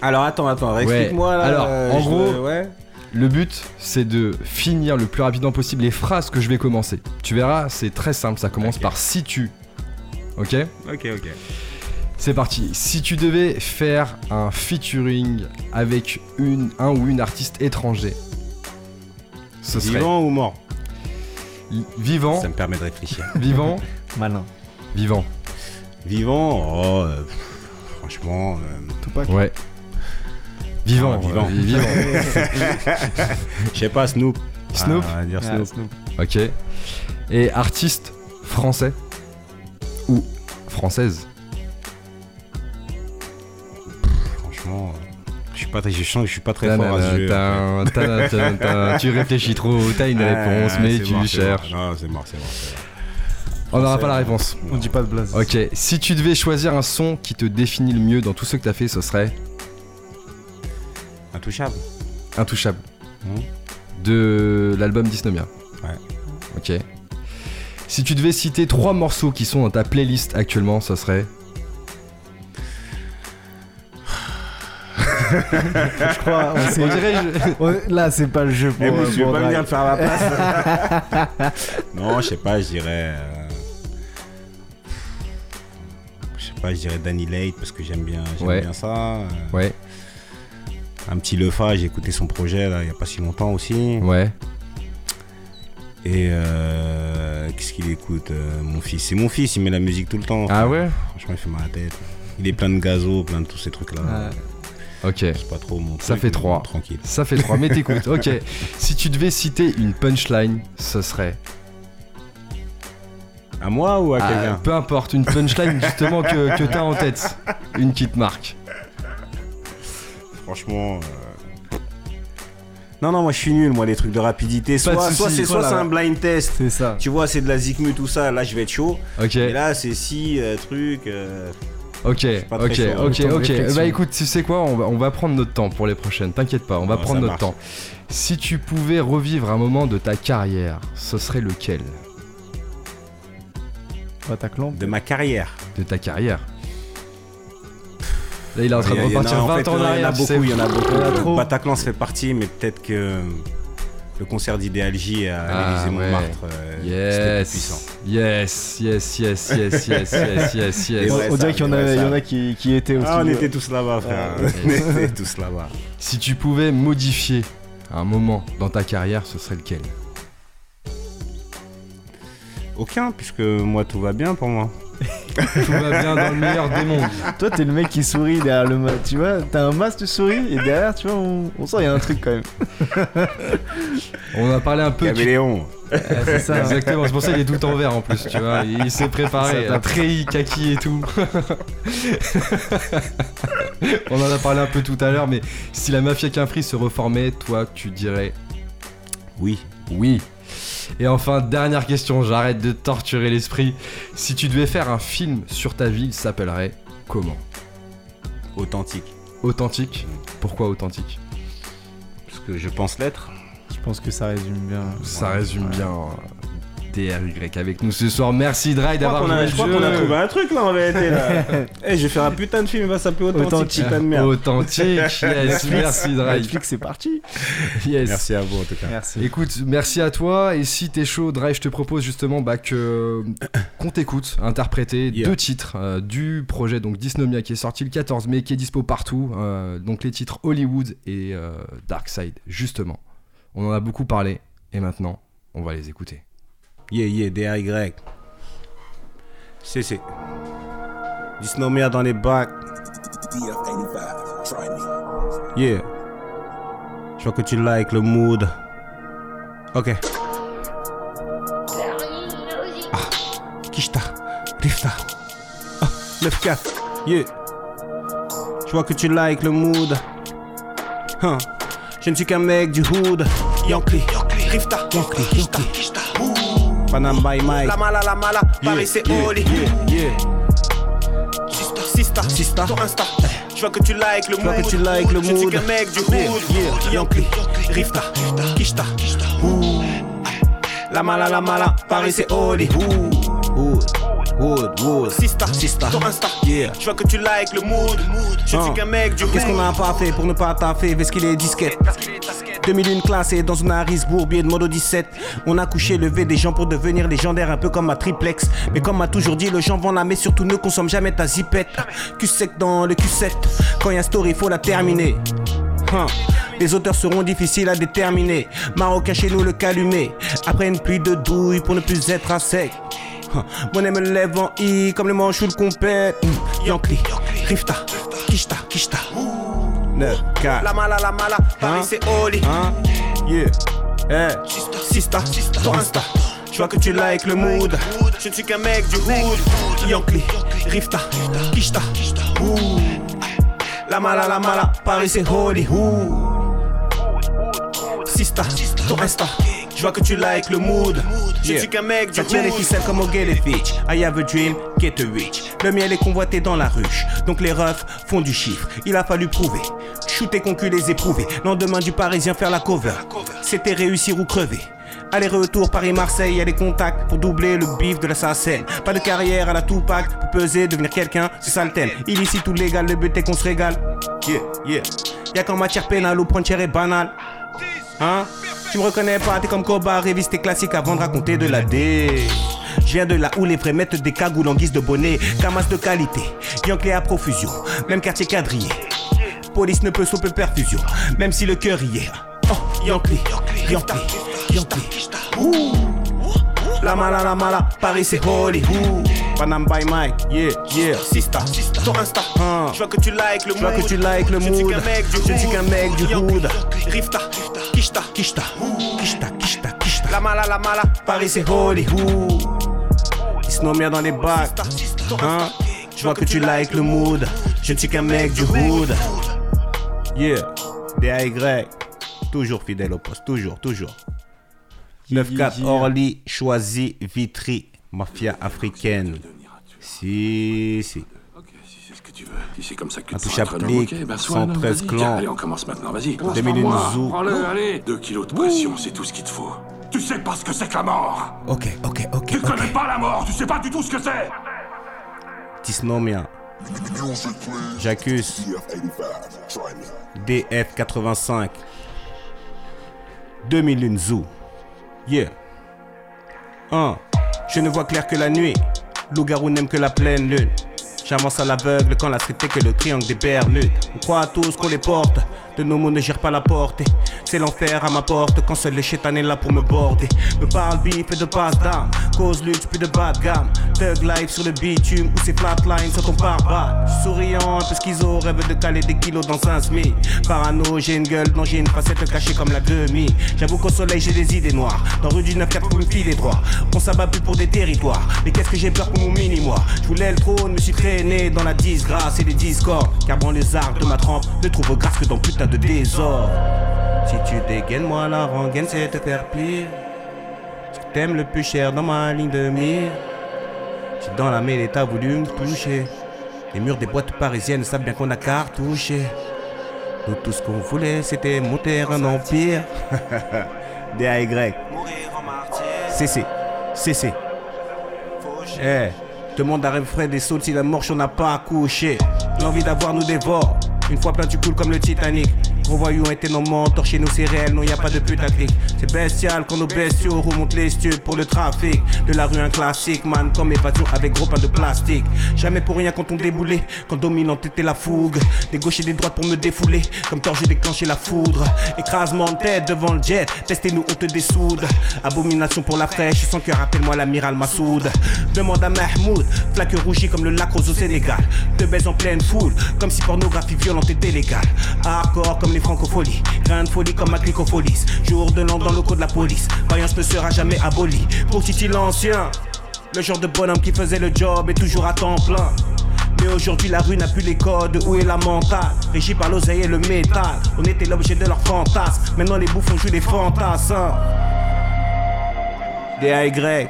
Alors attends, attends, explique-moi là. Alors, euh, en gros- ouais. Le but, c'est de finir le plus rapidement possible les phrases que je vais commencer. Tu verras, c'est très simple, ça commence par si tu. Ok Ok, ok. C'est parti. Si tu devais faire un featuring avec une, un ou une artiste étranger, ce serait Vivant ou mort? Vivant, Ça me permet de réfléchir. [LAUGHS] vivant, Malin. vivant. Vivant, oh, euh, pff, franchement. euh, Tupac. Ouais. Vivant, Ah, vivant. euh, vivant. [LAUGHS] Je sais pas, Snoop. Snoop Ah, on va dire Ah, Snoop. Snoop. Ok. Et artiste français ou française? Franchement, je suis pas très, je sens que je suis pas très fort à ce jeu. [LAUGHS] Tu réfléchis trop, t'as une Ouais, réponse, mais tu mort, cherches. Non, c'est mort, c'est mort. On n'aura pas la réponse. On dit pas de blaze. Ok, si tu devais choisir un son qui te définit le mieux dans tout ce que t'as fait, ce serait Intouchable. Intouchable. Mhm. De l'album Dysnomia. Ouais. Ok. Si tu devais citer trois morceaux qui sont dans ta playlist actuellement, ce serait Je crois. on On dirait. je- Là, c'est pas le jeu pour. Euh, monsieur, pour pas venir faire la place. [LAUGHS] non, je sais pas, je dirais. euh, Je sais pas, je dirais Danny Late parce que j'aime bien, j'aime Ouais. bien ça. euh, Ouais, Un petit Lefa, j'ai écouté son projet là il y a pas si longtemps aussi. ouais. Et euh, qu'est-ce qu'il écoute euh, Mon fils, c'est mon fils, il met la musique tout le temps. Ah ouais? Franchement, il fait mal à la tête. Il est plein de gazo, plein de tous ces trucs là. Ok. C'est pas trop mon Ça fait mais trois. bon, Tranquille. Ça fait trois, mais t'écoutes. Ok. [LAUGHS] Si tu devais citer une punchline, ce serait. À moi ou à Ah, quelqu'un peu importe, une punchline justement que, que t'as en tête. Une qui te marque. Franchement. euh, Non, non, moi je suis nul, moi, les trucs de rapidité. De Soit, soucis, soit c'est soit un blind test. C'est ça. Tu vois, c'est de la zikmu, tout ça. Là, je vais être chaud. Ok. Et là, c'est si, euh, truc. euh, Ok, ok, chaud, hein. ok, ok. Bah écoute, tu sais quoi, on va, on va prendre notre temps pour les prochaines. T'inquiète pas, on va Ah, prendre notre marche. temps. Si tu pouvais revivre un moment de ta carrière, ce serait lequel? Bataclan. de ma carrière. De ta carrière Là, il est en train de repartir en 20 fait, ans en Il y en arrière. beaucoup, il y en a beaucoup. Il y en a trop. Bataclan se fait partie, mais peut-être que le concert d'Idéal J à Ah, l'Élysée ouais. Montmartre, euh, plus puissant. Yes, yes, yes, yes, yes, yes, [LAUGHS] yes, yes. ouais, On dirait qu'il y en a, y en qui, qui étaient aussi. Ah, on était tous là-bas, frère. [LAUGHS] Ouais. on était tous là-bas. Si tu pouvais modifier un moment dans ta carrière, ce serait lequel? Aucun, puisque moi tout va bien pour moi. Tout va bien dans le meilleur des mondes. Toi, t'es le mec qui sourit derrière le masque. Tu vois, t'as un masque, tu souris, et derrière, tu vois, on, on sent qu'il y a un truc quand même. [LAUGHS] On a parlé un peu. Caméléon. c'est ça. Exactement, c'est pour ça qu'il est tout le temps vert en plus, tu vois. Il s'est préparé, tape. treillis, kaki et tout. On en a parlé un peu tout à l'heure, mais si la mafia qu'un free se reformait, toi, tu dirais Oui. oui. Et enfin, dernière question, j'arrête de torturer l'esprit. Si tu devais faire un film sur ta ville, ça s'appellerait comment Authentique. Authentique Pourquoi authentique Parce que je pense l'être. Je pense que ça résume bien. Ça résume bien DRY avec nous ce soir. Merci Dry d'avoir joué je crois qu'on a trouvé un truc là en vérité là. [LAUGHS] Eh, je vais faire un putain de film, il va s'appeler Authentique, Authentique. putain de merde. Authentique, [LAUGHS] yes, merci Dry. Netflix, c'est parti. [LAUGHS] Yes. Merci à vous en tout cas. Merci. Écoute, merci à toi. Et si t'es chaud, Dry, je te propose justement bah, que [COUGHS] qu'on t'écoute interpréter Yeah. deux titres euh, du projet donc Dysnomia qui est sorti le 14 mai, qui est dispo partout. euh, donc les titres Hollywood et euh, Dark Side, justement. On en a beaucoup parlé et maintenant, on va les écouter. Yeah, yeah, DRY. C'est, c'est. Dysnomia dans les bacs. DF85, try me. Yeah. Je vois que tu likes le mood. Ok. Ah, Kishta, Rifta. Ah, 9-4. Yeah. Je vois que tu likes le mood. Huh. Je ne suis qu'un mec du hood. Yankee. Rifta, Yankee, Kishta, Yankee. Kishta. Panam by Mike. La mala, la mala, Paris c'est yeah, Oli. yeah, yeah. Sista, sista, Sista. Ton Insta. Je vois que tu likes le mood. que tu likes le Je suis mood. qu'un mec du hood. yeah, Yankee, Rifta, Kishta. La mala, la mala, Paris c'est Oli. Wood, wood, wood. Sista, Sista. Ton Insta. Yeah. Je vois que tu likes le mood. Je suis qu'un mec du hood. Qu'est-ce qu'on a pas fait pour ne pas taffer? Parce qu'il est disquette 2001 classé dans une Harris Bourbier de modo 17 On a couché levé des gens pour devenir légendaire Un peu comme ma triplex. Mais comme m'a toujours dit le gens vend la mais surtout ne consomme jamais ta zipette. Cul sec dans le Q7 Quand y a story faut la terminer. Hein. Les auteurs seront difficiles à déterminer. Marocain chez nous le calumet. Après une pluie de douille pour ne plus être à sec. Hein. Mon me lève en I comme le manche ou le compète. Yankee, Rifta, Kishta, Kishta 9, 4 La mala, la mala, Paris Hein? c'est Oli. Hein? Yeah. Eh. Sista, ton Insta. Je vois que tu likes le mood. Je ne suis qu'un mec du hood. Yankee, Rifta, Kishta. Ouh. La mala, la mala, Paris c'est Holy. Ouh. Sista, ton Insta. Je vois que tu likes le mood. Je suis qu'un mec du Ça tient les ficelles comme au. I have a dream, get a rich. Le miel est convoité dans la ruche. Donc les refs font du chiffre. Il a fallu prouver. Shooter, concu, les éprouver. Lendemain du parisien faire la cover. C'était réussir ou crever. Aller-retour Paris-Marseille, y'a des contacts pour doubler le bif de la SACEM. Pas de carrière à la Tupac pour peser, devenir quelqu'un, c'est ça le thème. Illicite ou légal, le but est qu'on se régale. Yeah, yeah. Y'a qu'en matière pénale où prendre cher est banal. Hein? Tu me reconnais pas, t'es comme Koba, révise tes classiques avant de raconter de la D. Je de là où les vrais mettent des cagoules en guise de bonnet, camas de qualité, Yankee à profusion, même quartier quadrillé. Police ne peut sauper perfusion, même si le cœur y est. Oh, Yankee, Yankee, Yankee. La mala, la mala, Paris c'est Holy. Panam by Mike, yeah, yeah. Sista, ton Insta. Hein. Je vois que tu likes le Je vois mood. que tu likes le Je ne suis mood. qu'un mec du Je suis hood. qu'un mec du hood. Rifta, Kishta. Kishta, Kishta, Kishta, Kishta. La mala, la mala, Paris c'est holy who Ils se nomment dans les bacs Hein Je vois que tu likes le mood Je ne suis qu'un mec du hood Yeah DAY Toujours fidèle au poste Toujours, toujours 9-4 Orly Choisi Vitry Mafia africaine Si, si C'est ce que tu veux. Si c'est comme ça que tu Un te touche sens applique, ok, ben sois un homme, 113 vas-y. clans. Allez, on commence maintenant, vas-y. Commence 2000 par moi. zou. Prends-le, allez. Deux kilos de pression, c'est tout ce qu'il te faut. Tu sais pas ce que c'est que la mort Ok, ok, ok, Tu connais ok pas la mort, tu sais pas du tout ce que c'est Tisnomia J'accuse DF85 2001 Zoo Yeah 1. Je ne vois clair que la nuit Loup-garou n'aime que la pleine lune. J'avance à l'aveugle quand la street que le triangle des Bermudes. On croit à tous qu'on les porte. De nos mots ne gère pas la portée. C'est l'enfer à ma porte quand seul le chétan est là pour me border. Me parle bif et de passe d'armes Cause luxe plus de bas de gamme Thug sur le bitume ou ces flatlines sans qu'on part bas Souriant un peu schizo rêve de caler des kilos dans un SMI Parano j'ai une gueule non j'ai une facette cachée comme la demi. J'avoue qu'au soleil j'ai des idées noires. Dans rue du 9-4 pour me filer droit. On s'abat plus pour des territoires. Mais qu'est-ce que j'ai peur pour mon mini-moi? Je voulais le trône, me suis traîné dans la disgrâce et les discordes Car bon les arcs de ma trempe ne trouvent grâce que dans putain de désordre. Si tu dégaines moi la rengaine c'est te faire plier t'aimes le plus cher dans ma ligne de mire Dans la mêlée t'as voulu me toucher. Les murs des boîtes parisiennes savent bien qu'on a cartouché. Nous tout ce qu'on voulait c'était monter un empire. DAY CC CC Eh, demande à Refred des sauts si la morche on n'a pas accouché. L'envie d'avoir nous dévore. Une fois plein tu coules comme le Titanic. Gros voyous été nos mentors, chez nous c'est réel, non y a pas de putaclic. C'est bestial quand nos bestiaux remontent les studs pour le trafic. De la rue un classique, man, comme évasion avec gros pain de plastique. Jamais pour rien quand on déboulait, quand dominante était la fougue. Des gauches et des droites pour me défouler, comme tort j'ai déclenché la foudre. Écrasement de tête devant le jet, testez-nous, on te dessoude. Abomination pour la fraîche, sans cœur, appelle-moi l'amiral Massoud. Demande à Mahmoud, flaque rougie comme le lac rose au Sénégal. De baise en pleine foule, comme si pornographie violente était légale. Hardcore comme les francopholies, grain de folie comme ma clicofolis. Jour de l'an dans le de la police, vaillance ne sera jamais abolie. Pour Titi l'ancien, le genre de bonhomme qui faisait le job est toujours à temps plein. Mais aujourd'hui la rue n'a plus les codes, où est la mentale? Régie par l'oseille et le métal, on était l'objet de leurs fantasmes Maintenant les bouffons jouent des fantasmes DAY,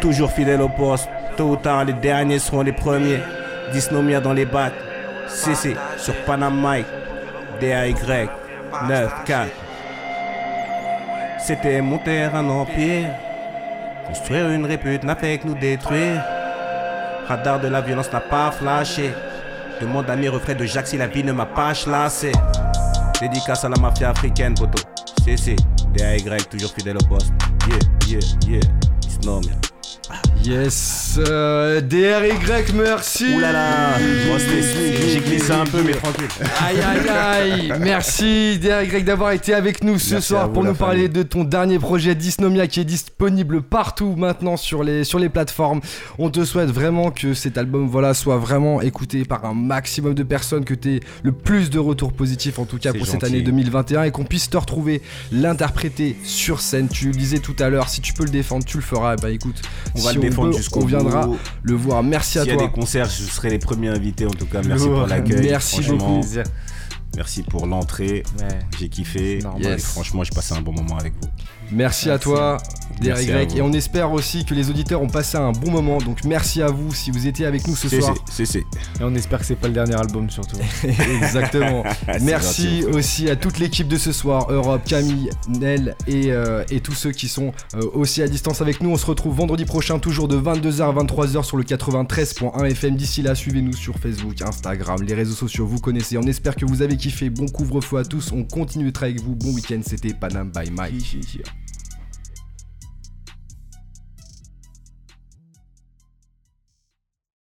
toujours fidèle au poste. Tôt ou tard, les derniers seront les premiers. Dysnomia dans les bacs. CC sur Panam Mike. DAY 9-4. C'était monter un empire. Construire une répute n'a fait que nous détruire. Radar de la violence n'a pas flashé. Demande à mes refrains de Jacques si la vie ne m'a pas chlassé. Dédicace à la mafia africaine, poto. CC, DAY, toujours fidèle au poste. Yeah, yeah, yeah. Dysnomia. Yes, euh, DRY, merci. Ouh là là, j'ai glissé un peu, mais tranquille. Aïe aïe aïe Merci DRY d'avoir été avec nous ce Merci soir vous, pour nous parler famille. de ton dernier projet Dysnomia qui est disponible partout maintenant sur les, sur les plateformes. On te souhaite vraiment que cet album voilà, soit vraiment écouté par un maximum de personnes, que tu aies le plus de retours positifs en tout cas pour cette année 2021 et qu'on puisse te retrouver, l'interpréter sur scène. Tu le disais tout à l'heure, si tu peux le défendre, tu le feras. Bah écoute, On va le défendre peut, jusqu'au On viendra bout. le voir. Merci à S'il y a toi. des concerts, je serai les premiers invités en tout cas. Merci pour l'accueil. Merci beaucoup. Merci pour l'entrée. J'ai kiffé. Et franchement, j'ai passé un bon moment avec vous. Merci à toi, vous. Et on espère aussi que les auditeurs ont passé un bon moment. Donc merci à vous si vous étiez avec nous ce soir. c'est, c'est, c'est. Et on espère que c'est pas le dernier album surtout. [LAUGHS] Exactement. [LAUGHS] C'est Merci gentil. aussi à toute l'équipe de ce soir, Europe, Camille, Nel et, euh, et tous ceux qui sont euh, aussi à distance avec nous. On se retrouve vendredi prochain, toujours de 22h à 23h sur le 93.1 FM. D'ici là, suivez-nous sur Facebook, Instagram, les réseaux sociaux, vous connaissez. On espère que vous avez kiffé. Bon couvre-feu à tous. On continue de travailler avec vous. Bon week-end. C'était Panam by Mike.